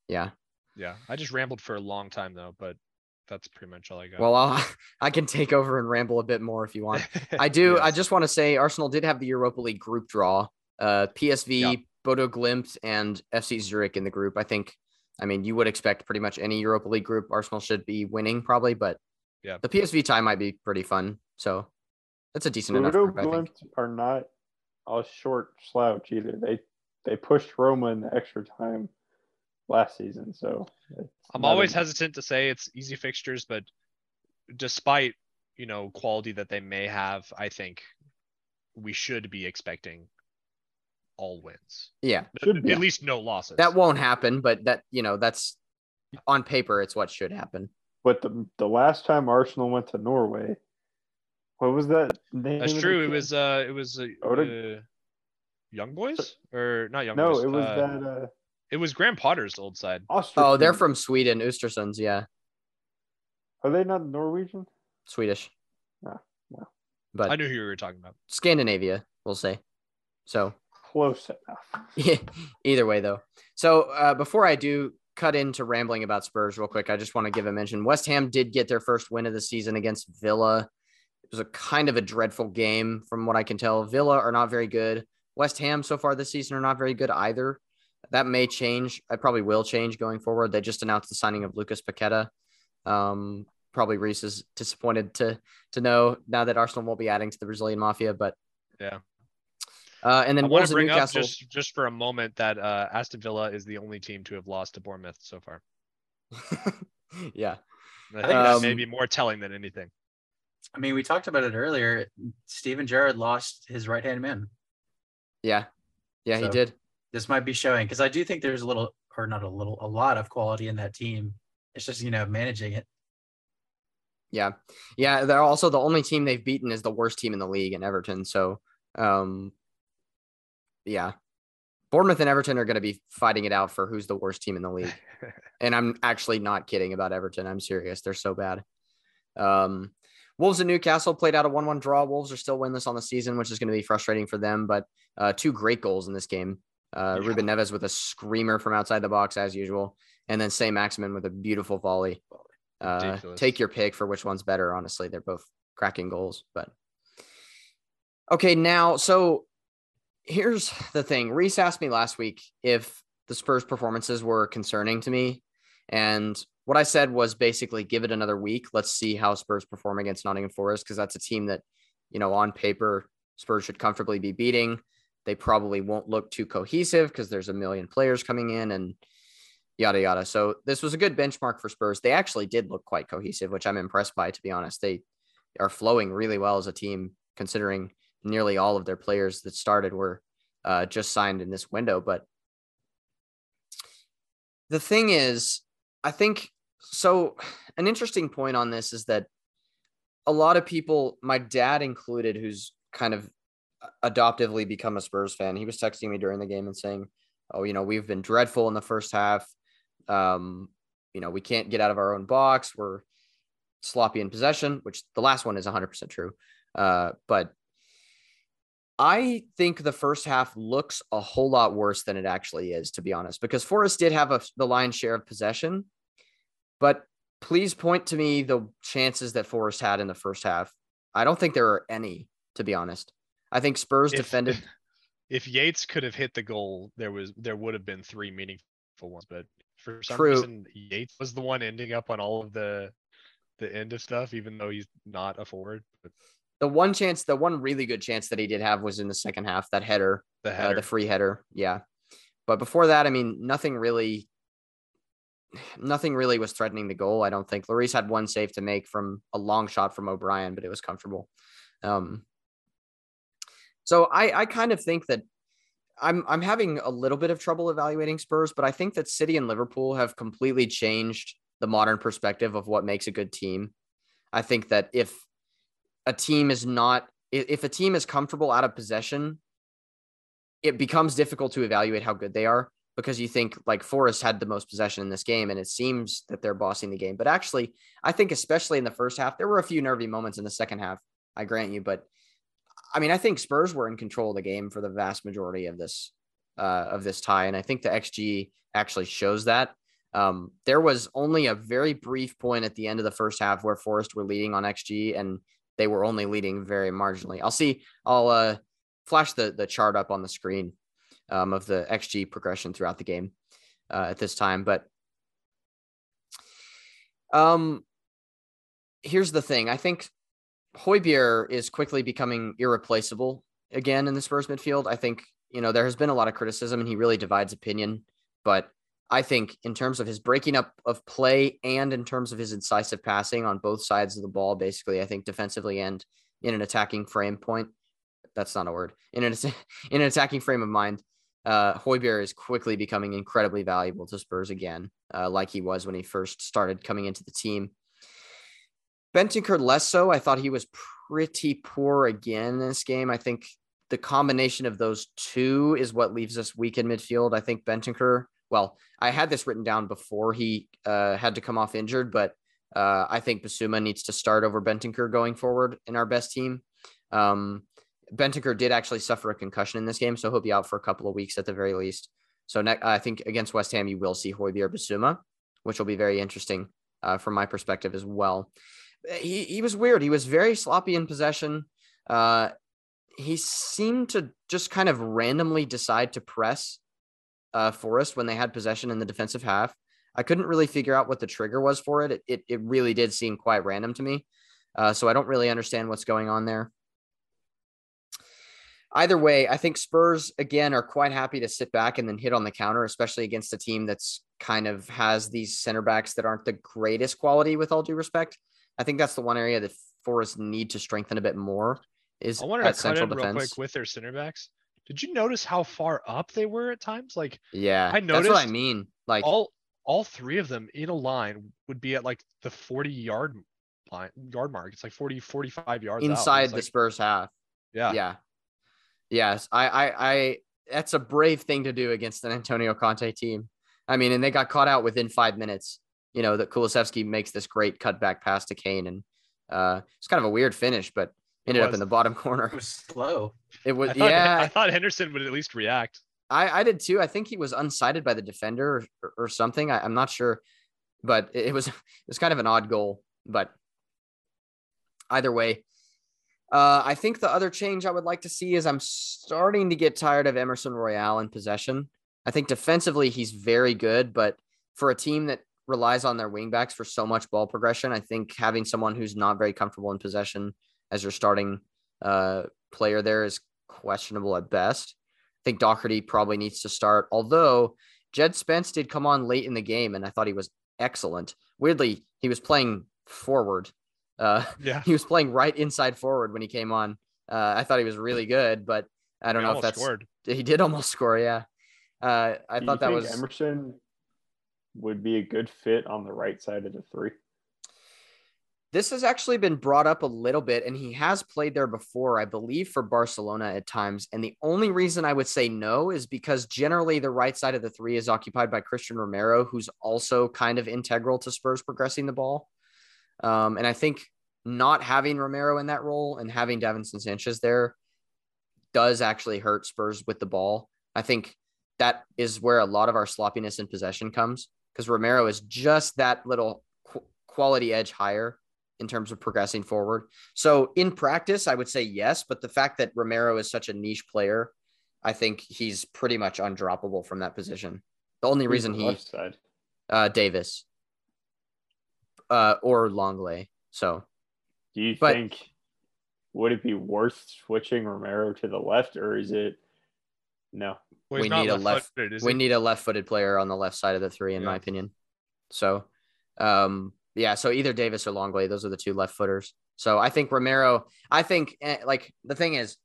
yeah. Yeah, I just rambled for a long time though, but that's pretty much all I got. Well, I'll, I can take over and ramble a bit more if you want. I do. I just want to say Arsenal did have the Europa League group draw. Uh, PSV, Yeah. Bodo Glimt, and FC Zurich in the group. I think. I mean, you would expect pretty much any Europa League group Arsenal should be winning probably, but Yeah. the PSV tie might be pretty fun. So that's a decent enough Bodo group, Glimt are not a short slouch either. They they pushed Roma in the extra time last season, so I'm always a- hesitant to say it's easy fixtures, but despite you know quality that they may have, I think we should be expecting all wins. Yeah, Should be. At least no losses. that won't happen, but that you know that's on paper it's what should happen. But the the last time Arsenal went to Norway, what was that name? That's true. It team? was uh it was uh, Ode- uh, Young Boys or not Young no, Boys. it was uh, that uh, It was Graham Potter's old side. Austria. Oh, they're from Sweden, Östersunds. Yeah, Are they not Norwegian? Swedish. Yeah, well but I knew who you were talking about. Scandinavia, we'll say. So Close enough. either way though. So uh, before I do cut into rambling about Spurs real quick, I just want to give a mention. West Ham did get their first win of the season against Villa. It was a kind of a dreadful game from what I can tell. Villa are not very good. West Ham so far this season are not very good either. That may change. I probably will change going forward. They just announced the signing of Lucas Paqueta. Um, probably Reese is disappointed to to know now that Arsenal won't be adding to the Brazilian mafia, but Yeah. Uh, and then I want to and bring up just just for a moment that uh, Aston Villa is the only team to have lost to Bournemouth so far. yeah, I think Um, that may be more telling than anything. I mean, we talked about it earlier. Steven Gerrard lost his right hand man. yeah, yeah. He did. This might be showing because I do think there's a little, or not a little, a lot of quality in that team. It's just you know managing it. Yeah, yeah. They're also the only team they've beaten is the worst team in the league in Everton. So, um, yeah, Bournemouth and Everton are going to be fighting it out for who's the worst team in the league. and I'm actually not kidding about Everton. I'm serious. They're so bad. Um, Wolves and Newcastle played out a 1 1 draw. Wolves are still winless on the season, which is going to be frustrating for them, but uh, two great goals in this game. Uh, Yeah. Ruben Neves with a screamer from outside the box, as usual. And then Saint-Maximin with a beautiful volley. Uh, take your pick for which one's better. Honestly, they're both cracking goals. But okay, now, so here's the thing Reese asked me last week if the Spurs performances were concerning to me. And what I said was basically give it another week. Let's see how Spurs perform against Nottingham Forest because that's a team that, you know, on paper, Spurs should comfortably be beating. They probably won't look too cohesive because there's a million players coming in and yada yada. So this was a good benchmark for Spurs. They actually did look quite cohesive, which I'm impressed by, to be honest. They are flowing really well as a team, considering nearly all of their players that started were uh, just signed in this window. But the thing is, I think so. An interesting point on this is that a lot of people, my dad included, who's kind of adoptively become a Spurs fan, he was texting me during the game and saying, Oh, you know, we've been dreadful in the first half. Um, you know, we can't get out of our own box. We're sloppy in possession, which the last one is 100% true. Uh, but I think the first half looks a whole lot worse than it actually is, to be honest, because Forest did have a, the lion's share of possession. But please point to me the chances that Forest had in the first half. I don't think there are any, to be honest. I think Spurs If- defended. If Yates could have hit the goal, there was there would have been three meaningful ones, but for some True. reason Yates was the one ending up on all of the the end of stuff, even though he's not a forward. But The one chance, the one really good chance that he did have was in the second half, that header, the uh, the free header. Yeah. But before that, I mean, nothing really, nothing really was threatening the goal. I don't think Lloris had one save to make from a long shot from O'Brien, but it was comfortable. Um, so I, I kind of think that I'm, I'm having a little bit of trouble evaluating Spurs, but I think that City and Liverpool have completely changed the modern perspective of what makes a good team. I think that if a team is not, if a team is comfortable out of possession, it becomes difficult to evaluate how good they are because you think like Forest had the most possession in this game and it seems that they're bossing the game. But actually, I think especially in the first half, there were a few nervy moments in the second half, I grant you. But I mean, I think Spurs were in control of the game for the vast majority of this uh, of this tie. And I think the XG actually shows that. Um, there was only a very brief point at the end of the first half where Forest were leading on XG and they were only leading very marginally. I'll see, I'll uh, flash the, the chart up on the screen um, of the XG progression throughout the game uh, at this time. But um, here's the thing I think Højbjerg is quickly becoming irreplaceable again in the Spurs midfield. I think, you know, there has been a lot of criticism and he really divides opinion, but I think in terms of his breaking up of play and in terms of his incisive passing on both sides of the ball, basically, I think defensively and in an attacking frame point, that's not a word, in an, in an attacking frame of mind, uh, is quickly becoming incredibly valuable to Spurs again, uh, like he was when he first started coming into the team. Bentancur less so. I thought he was pretty poor again in this game. I think the combination of those two is what leaves us weak in midfield. I think Bentancur, well, I had this written down before he uh, had to come off injured, but uh, I think Bissouma needs to start over Bentancur going forward in our best team. Um, did actually suffer a concussion in this game, so he'll be out for a couple of weeks at the very least. So ne- I think against West Ham, you will see Højbjerg Bissouma, which will be very interesting uh, from my perspective as well. He he was weird. He was very sloppy in possession. Uh, he seemed to just kind of randomly decide to press uh, Forest when they had possession in the defensive half. I couldn't really figure out what the trigger was for it. It it, it really did seem quite random to me. Uh, so I don't really understand what's going on there. Either way, I think Spurs again are quite happy to sit back and then hit on the counter, especially against a team that's kind of has these center backs that aren't the greatest quality. With all due respect, I think that's the one area that Forest need to strengthen a bit more. Is I wanted to cut central in real quick with their center backs. Did you notice how far up they were at times? Like yeah, I that's what I mean. Like all all three of them in a line would be at like the 40 yard line yard mark. It's like 40, 45 yards inside the like- Spurs half. yeah. Yeah. Yes. I, I, I, that's a brave thing to do against an Antonio Conte team. I mean, and they got caught out within five minutes. You know, that Kulusevski makes this great cutback pass to Kane. And uh, it's kind of a weird finish, but ended up in the bottom corner. It was slow. It was, I thought, yeah, I thought Henderson would at least react. I, I did too. I think he was unsighted by the defender or, or something. I, I'm not sure, but it, it was, it was kind of an odd goal, but either way, uh, I think the other change I would like to see is I'm starting to get tired of Emerson Royal in possession. I think defensively he's very good, but for a team that relies on their wingbacks for so much ball progression, I think having someone who's not very comfortable in possession as your starting uh, player there is questionable at best. I think Doherty probably needs to start, although Jed Spence did come on late in the game and I thought he was excellent. Weirdly, he was playing forward. Uh, Yeah. he was playing right inside forward when he came on. Uh, I thought he was really good, but I don't He know if that's scored. he did almost score. Yeah, uh, I Do thought you that think was Emerson would be a good fit on the right side of the three. This has actually been brought up a little bit, and he has played there before, I believe, for Barcelona at times. And the only reason I would say no is because generally the right side of the three is occupied by Cristian Romero, who's also kind of integral to Spurs progressing the ball. Um, and I think not having Romero in that role and having Davinson Sanchez there does actually hurt Spurs with the ball. I think that is where a lot of our sloppiness in possession comes because Romero is just that little qu- quality edge higher in terms of progressing forward. So in practice, I would say yes, but the fact that Romero is such a niche player, I think he's pretty much undroppable from that position. The only Who's reason the he left side. uh Davies uh or Lenglet. So Do you but- think would it be worth switching Romero to the left, or is it no? Well, we need a left- left-footed, we he? need a left-footed player on the left side of the three, in my opinion. So, um, yeah, so either Davies or Lenglet, those are the two left footers. So I think Romero. I think eh, like the thing is,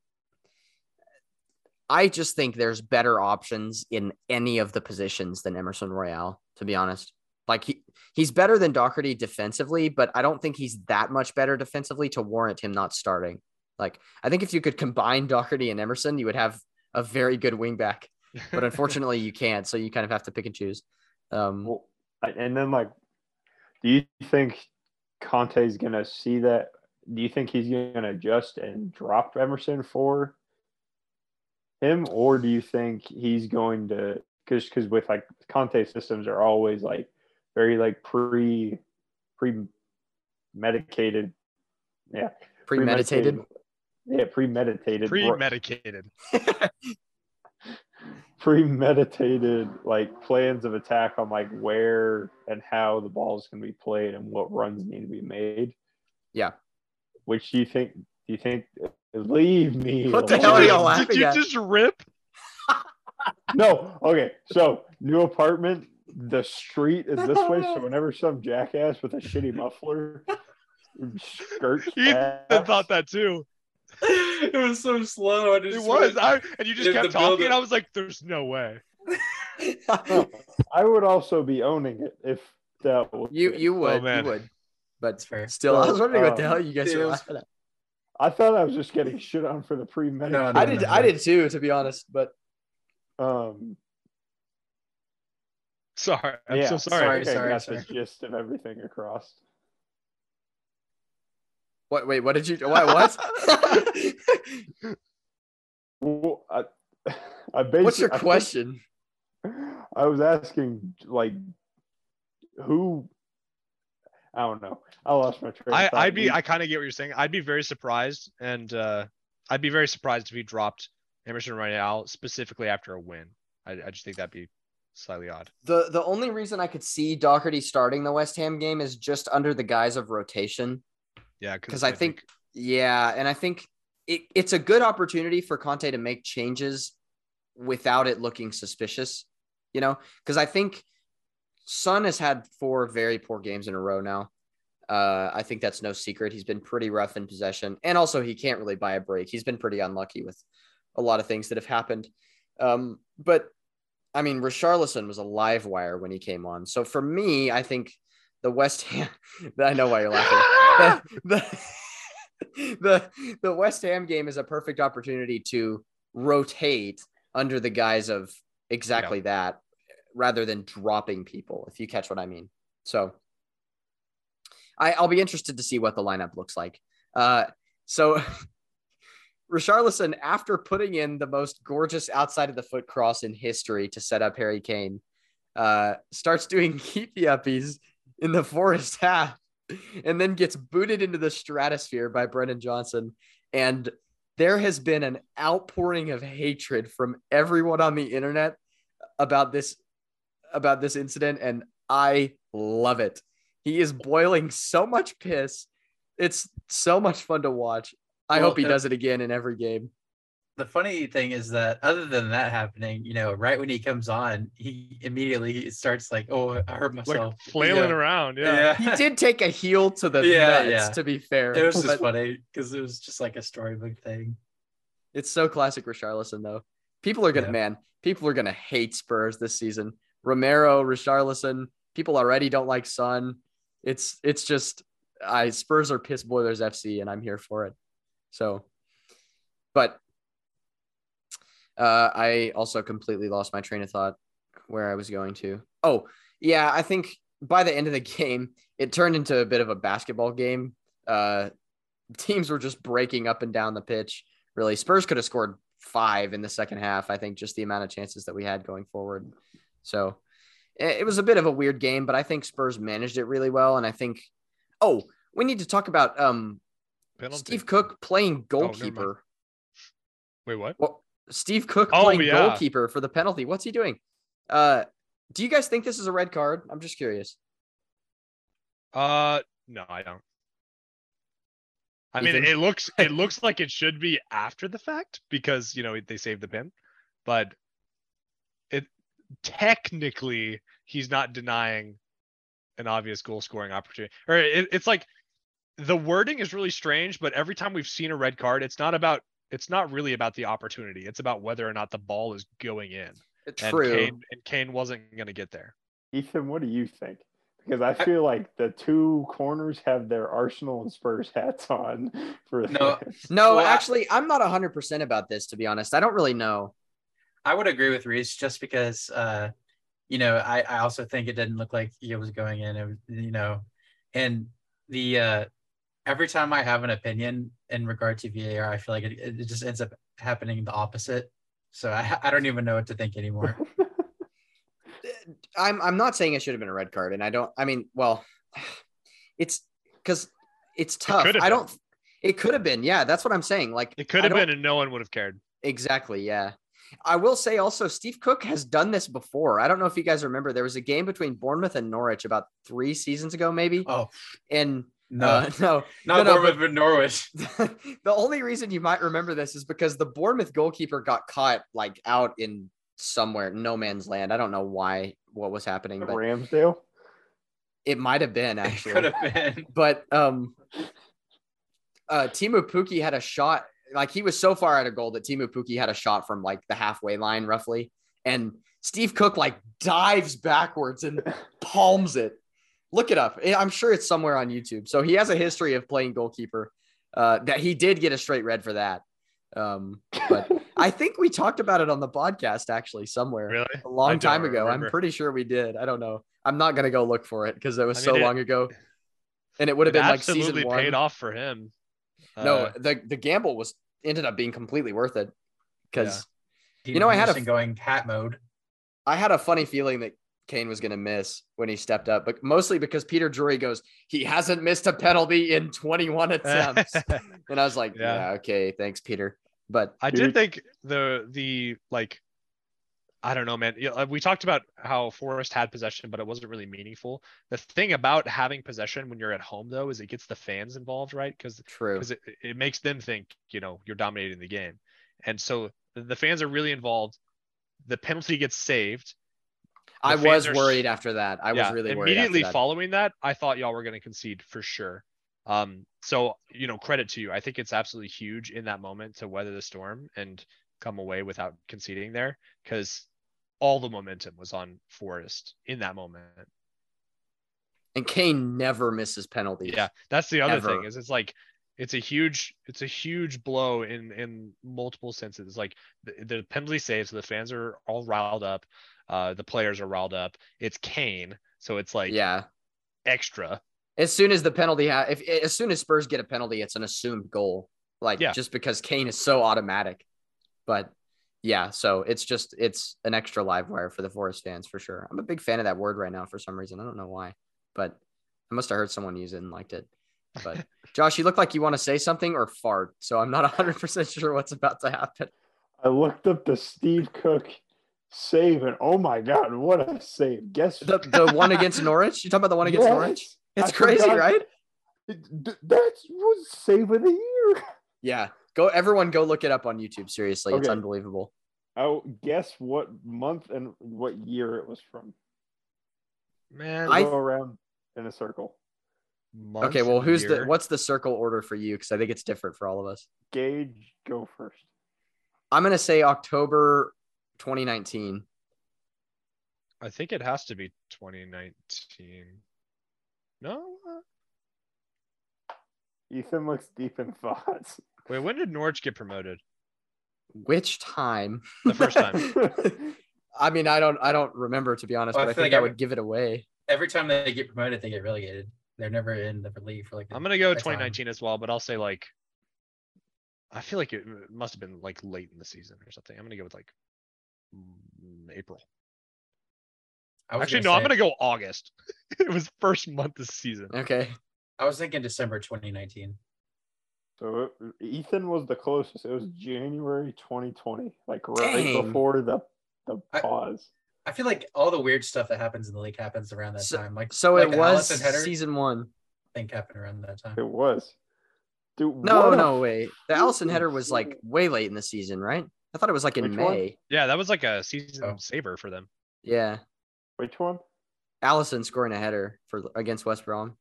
I just think there's better options in any of the positions than Emerson Royal. To be honest, like he he's better than Doherty defensively, but I don't think he's that much better defensively to warrant him not starting. Like I think if you could combine Doherty and Emerson, you would have a very good wingback but unfortunately you can't so you kind of have to pick and choose um Well, and then like, do you think Conte's gonna see that? Do you think he's gonna adjust and drop Emerson for him, or do you think he's going to? Because because with like Conte systems are always like very like pre pre medicated, yeah, premeditated yeah, premeditated, Pre-medicated. premeditated like plans of attack on like where and how the ball is going to be played and what runs need to be made. Yeah. Which do you think? Do you think? Leave me. What the Did hell are you y'all just- laughing Did you at? just rip? No. Okay. So new apartment. The street is this way. So whenever some jackass with a shitty muffler skirts Ethan past, thought that too. it was so slow. I It was. I, and you just kept talking. And I was like, "There's no way." I would also be owning it if that was you you would man. you would but fair. still i was wondering what the Um, hell you guys it were laughing at I thought I was just getting shit on for the premeditated. No, i did no, i did too to be honest but Um. Sorry. I'm yeah. so sorry. Okay, sorry, got sorry. the gist of everything across. What? Wait, what did you? What? What? Well, I, I basically, What's your I question? I was asking like who I don't know. I lost my train. I, I'd be, I kind of get what you're saying. I'd be very surprised, and uh, I'd be very surprised if he dropped Emerson right now, specifically after a win. I, I just think that'd be slightly odd. The the only reason I could see Doherty starting the West Ham game is just under the guise of rotation. Yeah, because I think yeah, and I think it, it's a good opportunity for Conte to make changes without it looking suspicious, you know, because I think Son has had four very poor games in a row now. Uh, I think that's no secret. He's been pretty rough in possession, and also he can't really buy a break. He's been pretty unlucky with a lot of things that have happened. Um, but I mean, Richarlison was a live wire when he came on. So for me, I think the West Ham. I know why you're laughing the, the the West Ham game is a perfect opportunity to rotate under the guise of exactly that rather than dropping people if you catch what I mean. So I, I'll be interested to see what the lineup looks like. Uh, so Richarlison, after putting in the most gorgeous outside of the foot cross in history to set up Harry Kane, uh, starts doing keep the uppies in the forest half and then gets booted into the stratosphere by Brennan Johnson. And there has been an outpouring of hatred from everyone on the internet about this about this incident and I love it. He is boiling so much piss. It's so much fun to watch. I Well, hope he does it again in every game. The funny thing is that other than that happening, you know, right when he comes on, he immediately starts like, "Oh, I hurt like myself," flailing Yeah. around. Yeah. He did take a heel to the Yeah, nuts, yeah. to be fair. It was just funny because it was just like a storybook thing. It's so classic Richarlison, though. People are gonna Yeah. man, people are gonna hate Spurs this season. Romero, Richarlison, people already don't like Son. It's it's just I Spurs are piss boilers FC, and I'm here for it. So, but uh, I also completely lost my train of thought where I was going to. Oh, yeah, I think by the end of the game, it turned into a bit of a basketball game. Uh, teams were just breaking up and down the pitch. Really, Spurs could have scored five in the second half. I think just the amount of chances that we had going forward. So it was a bit of a weird game, but I think Spurs managed it really well. And I think, oh, we need to talk about um Penalty. Steve Cook playing Oh, goalkeeper. Wait, what? Well, Steve Cook Oh, playing yeah. goalkeeper for the penalty. What's he doing? Uh, do you guys think this is a red card? I'm just curious. Uh, no, I don't. I mean, it looks it looks like it should be after the fact because you know they saved the pin, but it technically he's not denying an obvious goal scoring opportunity. Or it, it's like the wording is really strange, but every time we've seen a red card, it's not about it's not really about the opportunity. It's about whether or not the ball is going in. And True. Kane, and Kane wasn't going to get there. Ethan, what do you think? Because I feel like the two corners have their Arsenal and Spurs hats on for No, this. No, Well, I- actually, I'm not 100% about this, to be honest. I don't really know. I would agree with Reese just because, uh, you know, I, I also think it didn't look like he was going in. It was, you know, and the uh, every time I have an opinion in regard to VAR, I feel like it, it just ends up happening the opposite. So I, I don't even know what to think anymore. I'm I'm not saying it should have been a red card, and I don't. I mean, well, it's because it's tough. could have I don't. It could have been. Yeah, that's what I'm saying. Like It could have been, and no one would have cared. Exactly. Yeah. I will say also, Steve Cook has done this before. I don't know if you guys remember. There was a game between Bournemouth and Norwich about three seasons ago, maybe. oh And no, uh, no, not no, no, Bournemouth, but Norwich. the only reason you might remember this is because the Bournemouth goalkeeper got caught like out in somewhere no man's land. I don't know why what was happening, but Ramsdale. it might have been It actually. could have been. but um uh Teemu Pukki had a shot like he was so far out of goal that Teemu Pukki had a shot from like the halfway line roughly and Steve Cook like dives backwards and palms it. Look it up. I'm sure it's somewhere on YouTube. So he has a history of playing goalkeeper. Uh that he did get a straight red for that. Um but I think we talked about it on the podcast actually somewhere Really? a long I don't time ago. remember. I'm pretty sure we did. I don't know. I'm not gonna go look for it because it was I so it- long ago. And it would have been like absolutely season one. paid off for him. no, Uh, the the gamble was ended up being completely worth it because Dean You know, I had a- Henderson going cat mode. I had a funny feeling that Kane was going to miss when he stepped up, but mostly because Peter Drury goes, he hasn't missed a penalty in 21 attempts. and I was like, Yeah. yeah. okay, thanks, Peter. But I did think the the like I don't know, man. We talked about how Forest had possession, but it wasn't really meaningful. The thing about having possession when you're at home, though, is it gets the fans involved, right? Because true. because it, it makes them think you know you're dominating the game and so the- the fans are really involved the penalty gets saved the I was are worried after that. I Yeah, was really worried. immediately that. following that i thought y'all were going to concede for sure um so you know credit to you i think it's absolutely huge in that moment to weather the storm and come away without conceding there because all the momentum was on forest in that moment And Kane never misses penalties. Yeah, that's the other thing is it's like it's a huge it's a huge blow in in multiple senses. Like the, the penalty saves, so the fans are all riled up, uh, the players are riled up. It's Kane, so it's like yeah. extra. As soon as the penalty, ha- if as soon as Spurs get a penalty, it's an assumed goal. Like Yeah. just because Kane is so automatic. But yeah, so it's just it's an extra live wire for the Forest fans for sure. I'm a big fan of that word right now for some reason. I don't know why, but I must have heard someone use it and liked it. But Josh, you look like you want to say something or fart, so I'm not 100 percent sure what's about to happen. I looked up the Steve Cook save, and oh my god, what a save! Guess The the one against Norwich. You talking about the one against Yes, Norwich? It's I crazy, forgot. right? Th- that was save of the year. Yeah. Go everyone go look it up on YouTube. Seriously, it's unbelievable. Oh, guess what month and what year it was from? Man, I- Go around in a circle. month Okay, well, and who's the what's the circle order for you? Because I think it's different for all of us. Gage, go first. I'm gonna say October 2019. I think it has to be 2019. No, Uh, Ethan looks deep in thoughts. wait, when did Norwich get promoted? Which time? The first time. I mean, I don't I don't remember to be honest, Well, but I feel think like I every- would give it away. Every time they get promoted, they get relegated. They're never in the league for like. I'm gonna go a time. 2019 as well, but I'll say like I feel like it must have been like late in the season or something. I'm gonna go with like Mm, April. I was Actually, gonna no, I'm gonna go August. it was first month of season. Okay. I was thinking December 2019. So it- Ethan was the closest. It was January 2020, like right Dang. before the the pause. I feel like all the weird stuff that happens in the league happens around that So- time. Like So like it was Alisson header, season one. I think happened around that time. It was. Dude, No, what a no, wait. The Alisson header was like way late in the season, right? I thought it was like in Which one? May. Yeah, that was like a season Oh. saver for them. Yeah. Which one? Alisson scoring a header for against West Brom.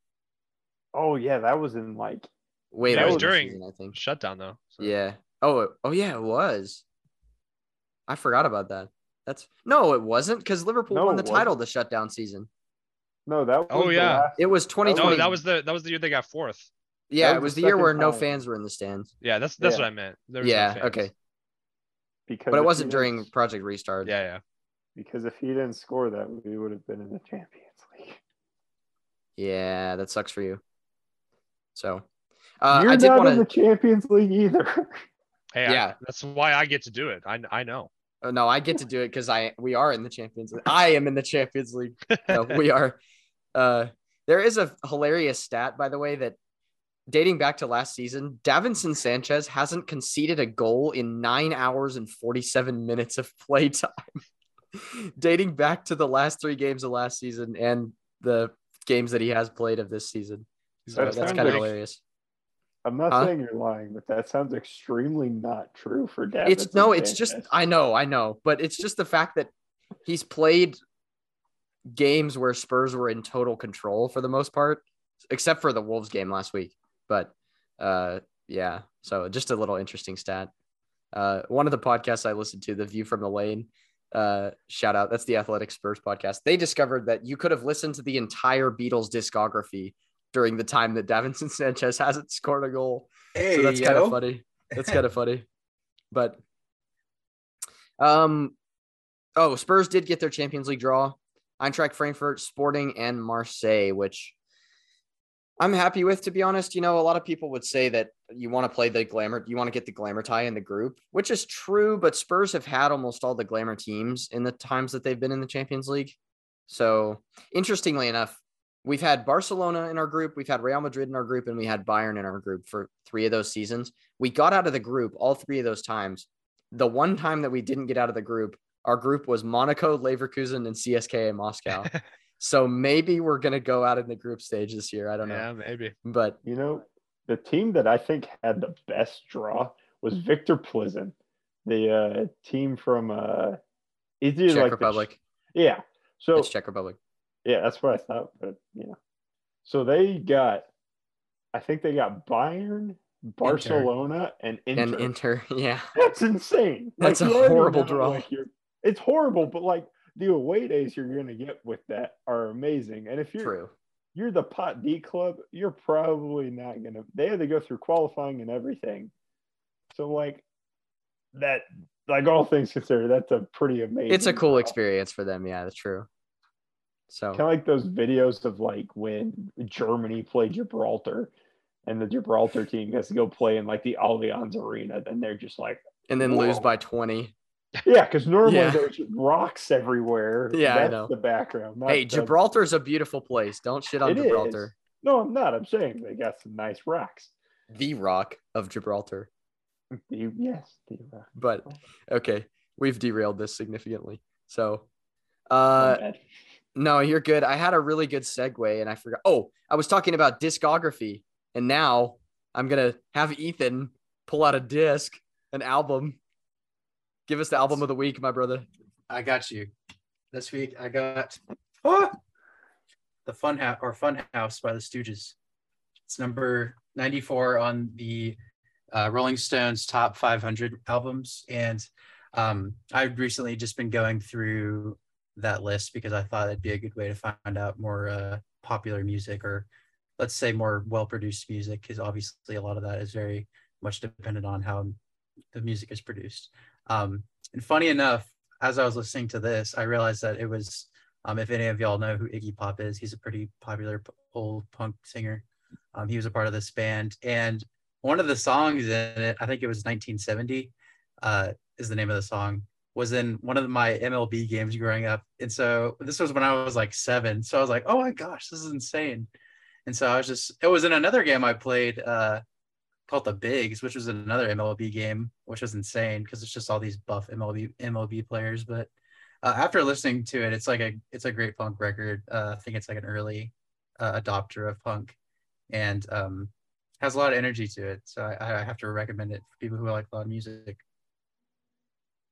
Oh yeah, that was in like Way That it was in the during- season, I think. Shutdown though. so- Yeah. Oh, it- oh yeah, it was. I forgot about that. That's no, it wasn't because Liverpool No, won the it title the shutdown season. no, that was Oh, the yeah. last- It was 2020. No, that was the that was the year they got fourth. yeah, that it was was the the year second where no time. fans were in the stands. Yeah, that's that's Yeah. what I meant. There was no Yeah, fans. okay, because but it wasn't during Project Restart. Yeah, yeah. because if he didn't score that, we would have been in the Champions League. Yeah, that sucks for you. So, uh, You're I did not want in the. Champions League either. Hey, Yeah. I, that's why I get to do it. I I know. Oh, no, I get to do it because I we are in the Champions League. I am in the Champions League. No, we are. Uh, there is a hilarious stat, by the way, that dating back to last season, Davinson Sanchez hasn't conceded a goal in nine hours and 47 minutes of play time. dating back to the last three games of last season and the games that he has played of this season. So That that's kind of like- hilarious. I'm not Huh? saying you're lying, but that sounds extremely not true for Davinson It's no, it's just I know, I know, but it's just the fact that he's played games where Spurs were in total control for the most part, except for the Wolves game last week. But uh yeah, so just a little interesting stat. Uh one of the podcasts I listened to, The View from the Lane, uh shout out, that's the Athletic Spurs podcast. They discovered that you could have listened to the entire Beatles discography during the time that Davinson Sanchez hasn't scored a goal. Hey, so that's kind of funny. That's kind of funny. But um oh, Spurs did get their Champions League draw. Eintracht Frankfurt, Sporting, and Marseille, which I'm happy with, to be honest. You know, a lot of people would say that you want to play the glamour, you want to get the glamour tie in the group, which is true, but Spurs have had almost all the glamour teams in the times that they've been in the Champions League. So, interestingly enough, we've had Barcelona in our group, we've had Real Madrid in our group, and we had Bayern in our group for three of those seasons. We got out of the group all three of those times. The one time that we didn't get out of the group, our group was Monaco, Leverkusen, and CSKA Moscow. so maybe we're gonna go out in the group stage this year. I don't know, Yeah, maybe. but You know, the team that I think had the best draw was Viktoria Plzen, the uh, team from uh, is it Czech like the- Republic. yeah. So it's Czech Republic. yeah, that's what I thought, but yeah. So they got, I think they got Bayern, Barcelona, and Inter. And Inter, yeah. That's insane. That's a horrible draw. like, it's horrible, but like the away days you're gonna get with that are amazing. And if you're True. you're the pot D club, you're probably not gonna. They had to go through qualifying and everything. So like that, like all things considered, that's a pretty amazing. It's a cool experience for them. Yeah, that's true. So Kind of like those videos of like when Germany played Gibraltar, and the Gibraltar team has to go play in like the Allianz Arena. Then they're just like, and then lose by 20. Yeah, because normally Yeah. there's rocks everywhere. Yeah, I that's know. the background. Hey, the- Gibraltar's a beautiful place. Don't shit on It is. Gibraltar. No, I'm not. I'm saying they got some nice rocks. The rock of Gibraltar. The, yes, the rock. But okay, we've derailed this significantly. So uh no, you're good. I had a really good segue and I forgot. Oh, I was talking about discography, and now I'm gonna have Ethan pull out a disc, an album. Give us the album of the week, my brother. I got you. This week I got ah, the Fun House or Fun House by the Stooges. It's number 94 on the uh, Rolling Stones top 500 albums, and um, I've recently just been going through that list because I thought it'd be a good way to find out more uh, popular music or let's say more well-produced music because obviously a lot of that is very much dependent on how the music is produced. Um, and funny enough, as I was listening to this, I realized that it was, um, if any of y'all know who Iggy Pop is, he's a pretty popular old punk singer. Um, he was a part of this band. And one of the songs in it, I think it was 1970, uh, is the name of the song, was in one of my MLB games growing up. And so this was when I was like seven. So I was like, oh my gosh, this is insane. And so I was just, it was in another game I played, uh, called the Bigs, which was another MLB game, which was insane because it's just all these buff MLB MLB players. But uh, after listening to it, it's like a it's a great punk record. Uh, I think it's like an early uh, adopter of punk, and um, has a lot of energy to it. So I, I have to recommend it for people who like loud music.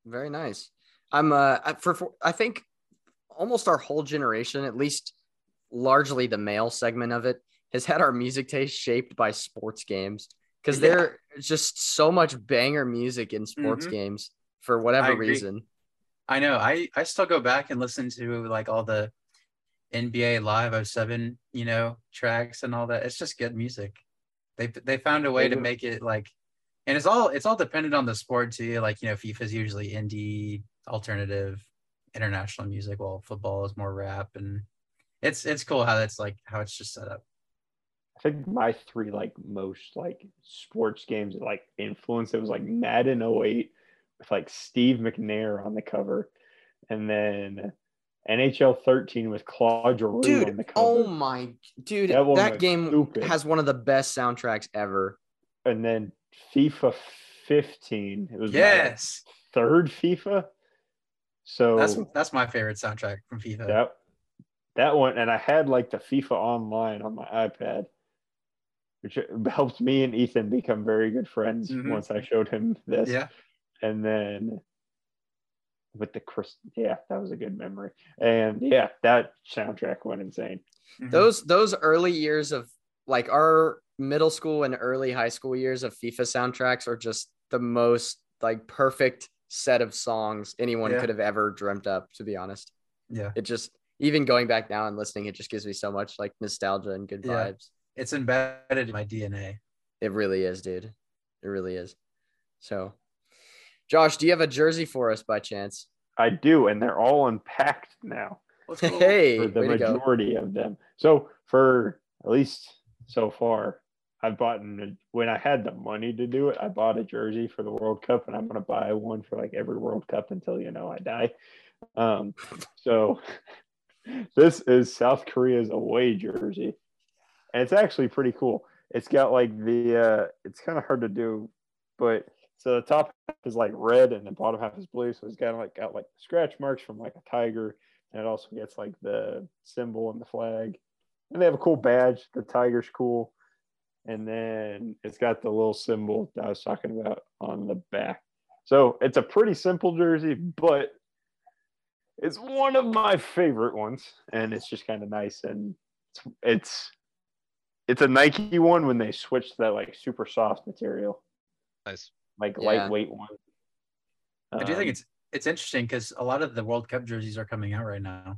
Very nice. I'm uh for, for I think almost our whole generation, at least largely the male segment of it, has had our music taste shaped by sports games because Yeah. there's just so much banger music in sports Mhm. games for whatever agree. reason. I know. I I still go back and listen to like all the NBA Live 07, you know, tracks and all that. It's just good music. They they found a way to make it like and it's all it's all dependent on the sport too. Like, you know, FIFA's usually indie, alternative, international music, while football is more rap and it's it's cool how that's like how it's just set up. I think my three like most like sports games that, like influence it was like Madden 08 with like Steve McNair on the cover, and then NHL 13 with Claude Giroux on the cover, oh my dude, That that game stupid. has one of the best soundtracks ever. and then FIFA 15. It was Yes. third FIFA. So That's that's my favorite soundtrack from FIFA. that that one, and I had like the FIFA online on my iPad, which helped me and Ethan become very good friends Mhm. once I showed him this. Yeah. and then with the Chris, yeah, that was a good memory. And yeah, that soundtrack went insane. Mhm. Those those early years of like our middle school and early high school years of FIFA soundtracks are just the most like perfect set of songs anyone Yeah. could have ever dreamt up, to be honest. yeah. It just even going back now and listening, it just gives me so much like nostalgia and good Yeah. vibes. It's embedded in my DNA. It really is, dude. It really is. So Josh, do you have a jersey for us by chance? I do, and they're all unpacked now Let's. Hey, for the way to go. majority of them. So for at least so far. I've bought when I had the money to do it, I bought a jersey for the World Cup, and I'm gonna buy one for like every World Cup until you know I die. Um, so this is South Korea's away jersey, and it's actually pretty cool. It's got like the uh, it's kind of hard to do, but so the top half is like red and the bottom half is blue. So it's got like got like scratch marks from like a tiger, and it also gets like the symbol and the flag, and they have a cool badge. The tiger's cool and then it's got the little symbol that I was talking about on the back. So it's a pretty simple jersey, but it's one of my favorite ones, and it's just kind of nice. And it's, it's it's a Nike one when they switched that like super soft material, Nice. like Yeah. lightweight one. I do think Um, it's it's interesting because a lot of the World Cup jerseys are coming out right now.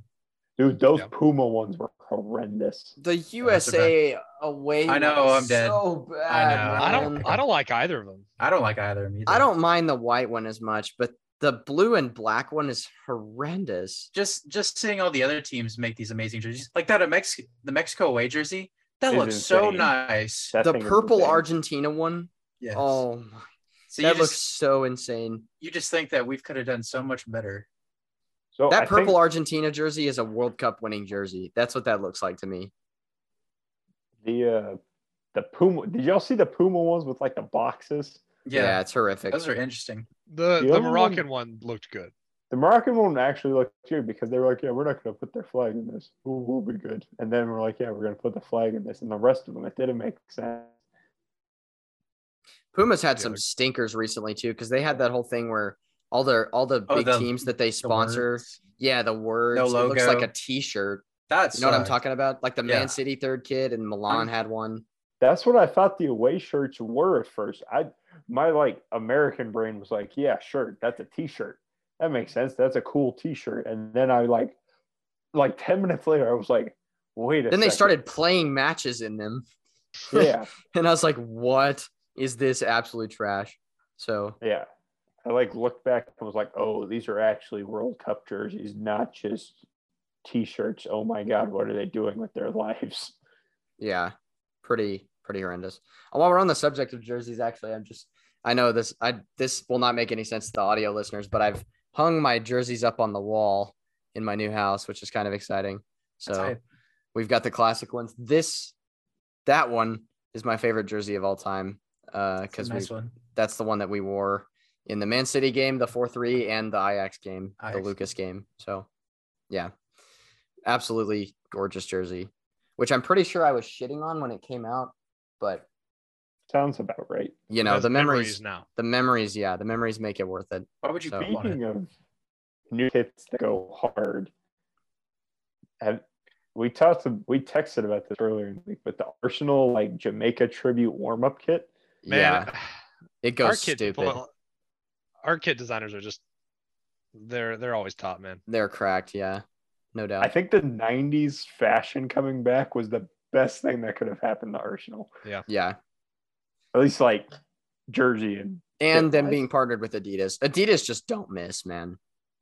dude. Those Yeah. Puma ones were horrendous. The USA away. I know, one I'm dead. So bad. I know. I don't I don't like either of them. I don't like either of them either. I don't mind the white one as much, but the blue and black one is horrendous. just just seeing all the other teams make these amazing jerseys, like that of Mexico, the Mexico away jersey. That Is looks so nice. That the purple. Argentina one. Yes. Oh, my, so you that looks just so insane. you just think that we could have done so much better. So That I purple think Argentina jersey is a World Cup winning jersey. That's what that looks like to me. the uh, the Puma. Did y'all see the Puma ones with like the boxes? Yeah, Yeah, it's horrific. those are interesting. The The the other one- Moroccan one looked good. The Moroccan one actually looked good because they were like, "Yeah, we're not going to put their flag in this. We'll, we'll be good." And then we're like, "Yeah, we're going to put the flag in this." And the rest of them, it didn't make sense. Puma's had Yeah, some stinkers recently too, because they had that whole thing where all their all the Oh, big the- teams that they sponsor, words. yeah, the words. it looks like a T-shirt. That's You know what I'm talking about? Like the Yeah. Man City third kid and Milan had one. That's what I thought the away shirts were at first. I my like American brain was like, "Yeah, shirt. That's a T-shirt. That makes sense. That's a cool T-shirt." And then I like, like ten minutes later, I was like, "Wait a." Then they started playing matches in them, Yeah, and I was like, "What is this absolute trash?" So yeah. I like looked back and was like, "Oh, these are actually World Cup jerseys, not just T-shirts." Oh my God, what are they doing with their lives? yeah, pretty pretty horrendous. And while we're on the subject of jerseys, actually, I'm just I know this I this will not make any sense to the audio listeners, but I've hung my jerseys up on the wall in my new house, which is kind of exciting. So we've got the classic ones. This that one is my favorite jersey of all time. Uh because nice one. that's the one that we wore in the Man City game, the 4-3, and the Ajax game, the Lucas game. So yeah. Absolutely gorgeous jersey, which I'm pretty sure I was shitting on when it came out, but Sounds about right. you know, the memories, now. the memories, yeah, the memories make it worth it. Why would you So- poop? Speaking of new hits that go hard, have we talked we texted about this earlier in the week, but the Arsenal like Jamaica tribute warm up kit. Man, yeah, it our goes stupid. people, our kit designers are just they're they're always top, man. They're cracked, yeah, no doubt. I think the '90s fashion coming back was the best thing that could have happened to Arsenal. Yeah. Yeah, At least like jersey and and them Fit-wise. being partnered with Adidas. Adidas just don't miss, man.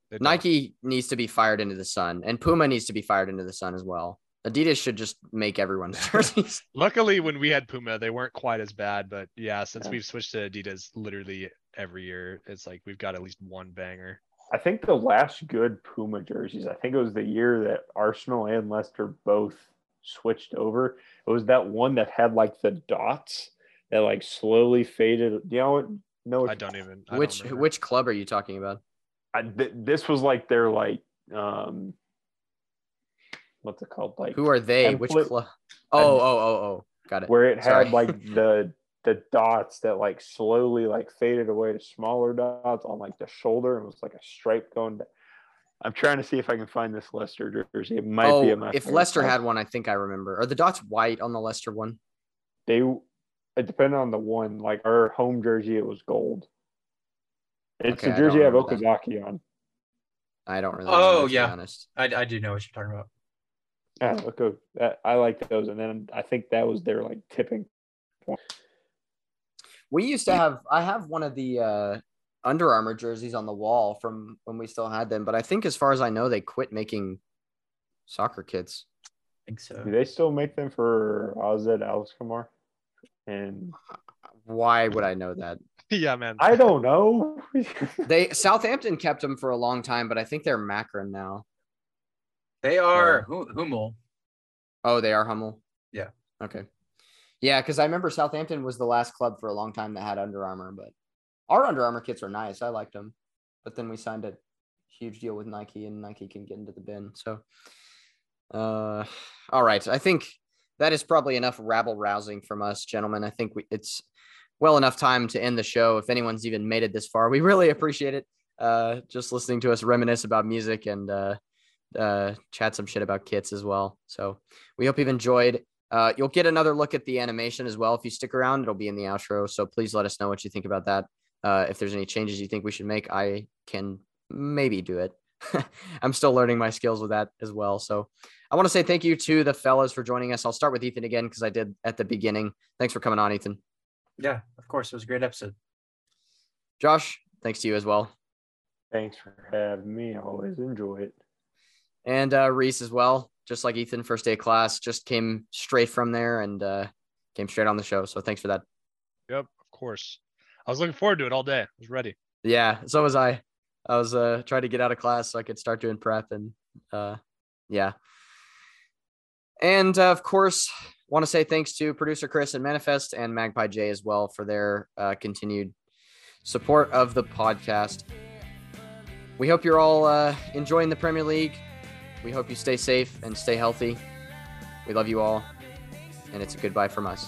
They don't. Nike needs to be fired into the sun, and Puma needs to be fired into the sun as well. Adidas should just make everyone's jerseys. Luckily, when we had Puma, they weren't quite as bad. But yeah, since Yeah. we've switched to Adidas, literally every year, it's like we've got at least one banger. I think the last good Puma jerseys, I think it was the year that Arsenal and Leicester both switched over. It was that one that had like the dots that like slowly faded. Do you know what? No, I don't even. I don't which which club are you talking about? I, th- this was like their like um, what's it called? Like Who are they? Which club? Oh, oh, oh, oh, got it. where it had Sorry. like the the dots that like slowly like faded away to smaller dots on like the shoulder and was like a stripe going down. I'm trying to see if I can find this Leicester jersey. It might be oh, in my if favorite Leicester club. had one, I think I remember. Are the dots white on the Leicester one? they it depended on the one. Like our home jersey, it was gold. It's Okay, the jersey I have remember that. Okazaki on. I don't really. Oh, remember, to be yeah. honest. I, I do know what you're talking about. Yeah, okay. That, I like those, and then I think that was their like tipping. We used to have. I have one of the uh, Under Armour jerseys on the wall from when we still had them, but I think, as far as I know, they quit making soccer kits. I think so. Do they still make them for AZ Alkmaar? And Why would I know that? yeah, man. I don't know. They Southampton kept him for a long time, but I think they're Macron now. They are Hu- Hummel. Oh, they are Hummel. Yeah. Okay. Yeah, because I remember Southampton was the last club for a long time that had Under Armour, but our Under Armour kits are nice. I liked them, but then we signed a huge deal with Nike, and Nike can get into the bin. So, uh, all right. I think that is probably enough rabble rousing from us, gentlemen. I think we, it's well enough time to end the show. If anyone's even made it this far, we really appreciate it. Uh, just listening to us reminisce about music and uh, uh, chat some shit about kits as well. So we hope you've enjoyed. Uh, you'll get another look at the animation as well if you stick around. It'll be in the outro. So please let us know what you think about that. Uh, if there's any changes you think we should make, I can maybe do it. I'm still learning my skills with that as well. So I want to say thank you to the fellas for joining us. I'll start with Ethan again because I did at the beginning. Thanks for coming on, Ethan. Yeah, of course. It was a great episode. Josh, thanks to you as well. Thanks for having me. I always enjoy it. And uh, Reese as well. Just like Ethan, first day of class, just came straight from there and uh, came straight on the show. So thanks for that. Yep, of course. I was looking forward to it all day. I was ready. Yeah, so was I. I was uh trying to get out of class so I could start doing prep and uh yeah. And uh, of course, want to say thanks to producer Chris and Manifest and Magpie J as well for their uh, continued support of the podcast. We hope you're all uh, enjoying the Premier League. We hope you stay safe and stay healthy. We love you all, and it's a goodbye from us.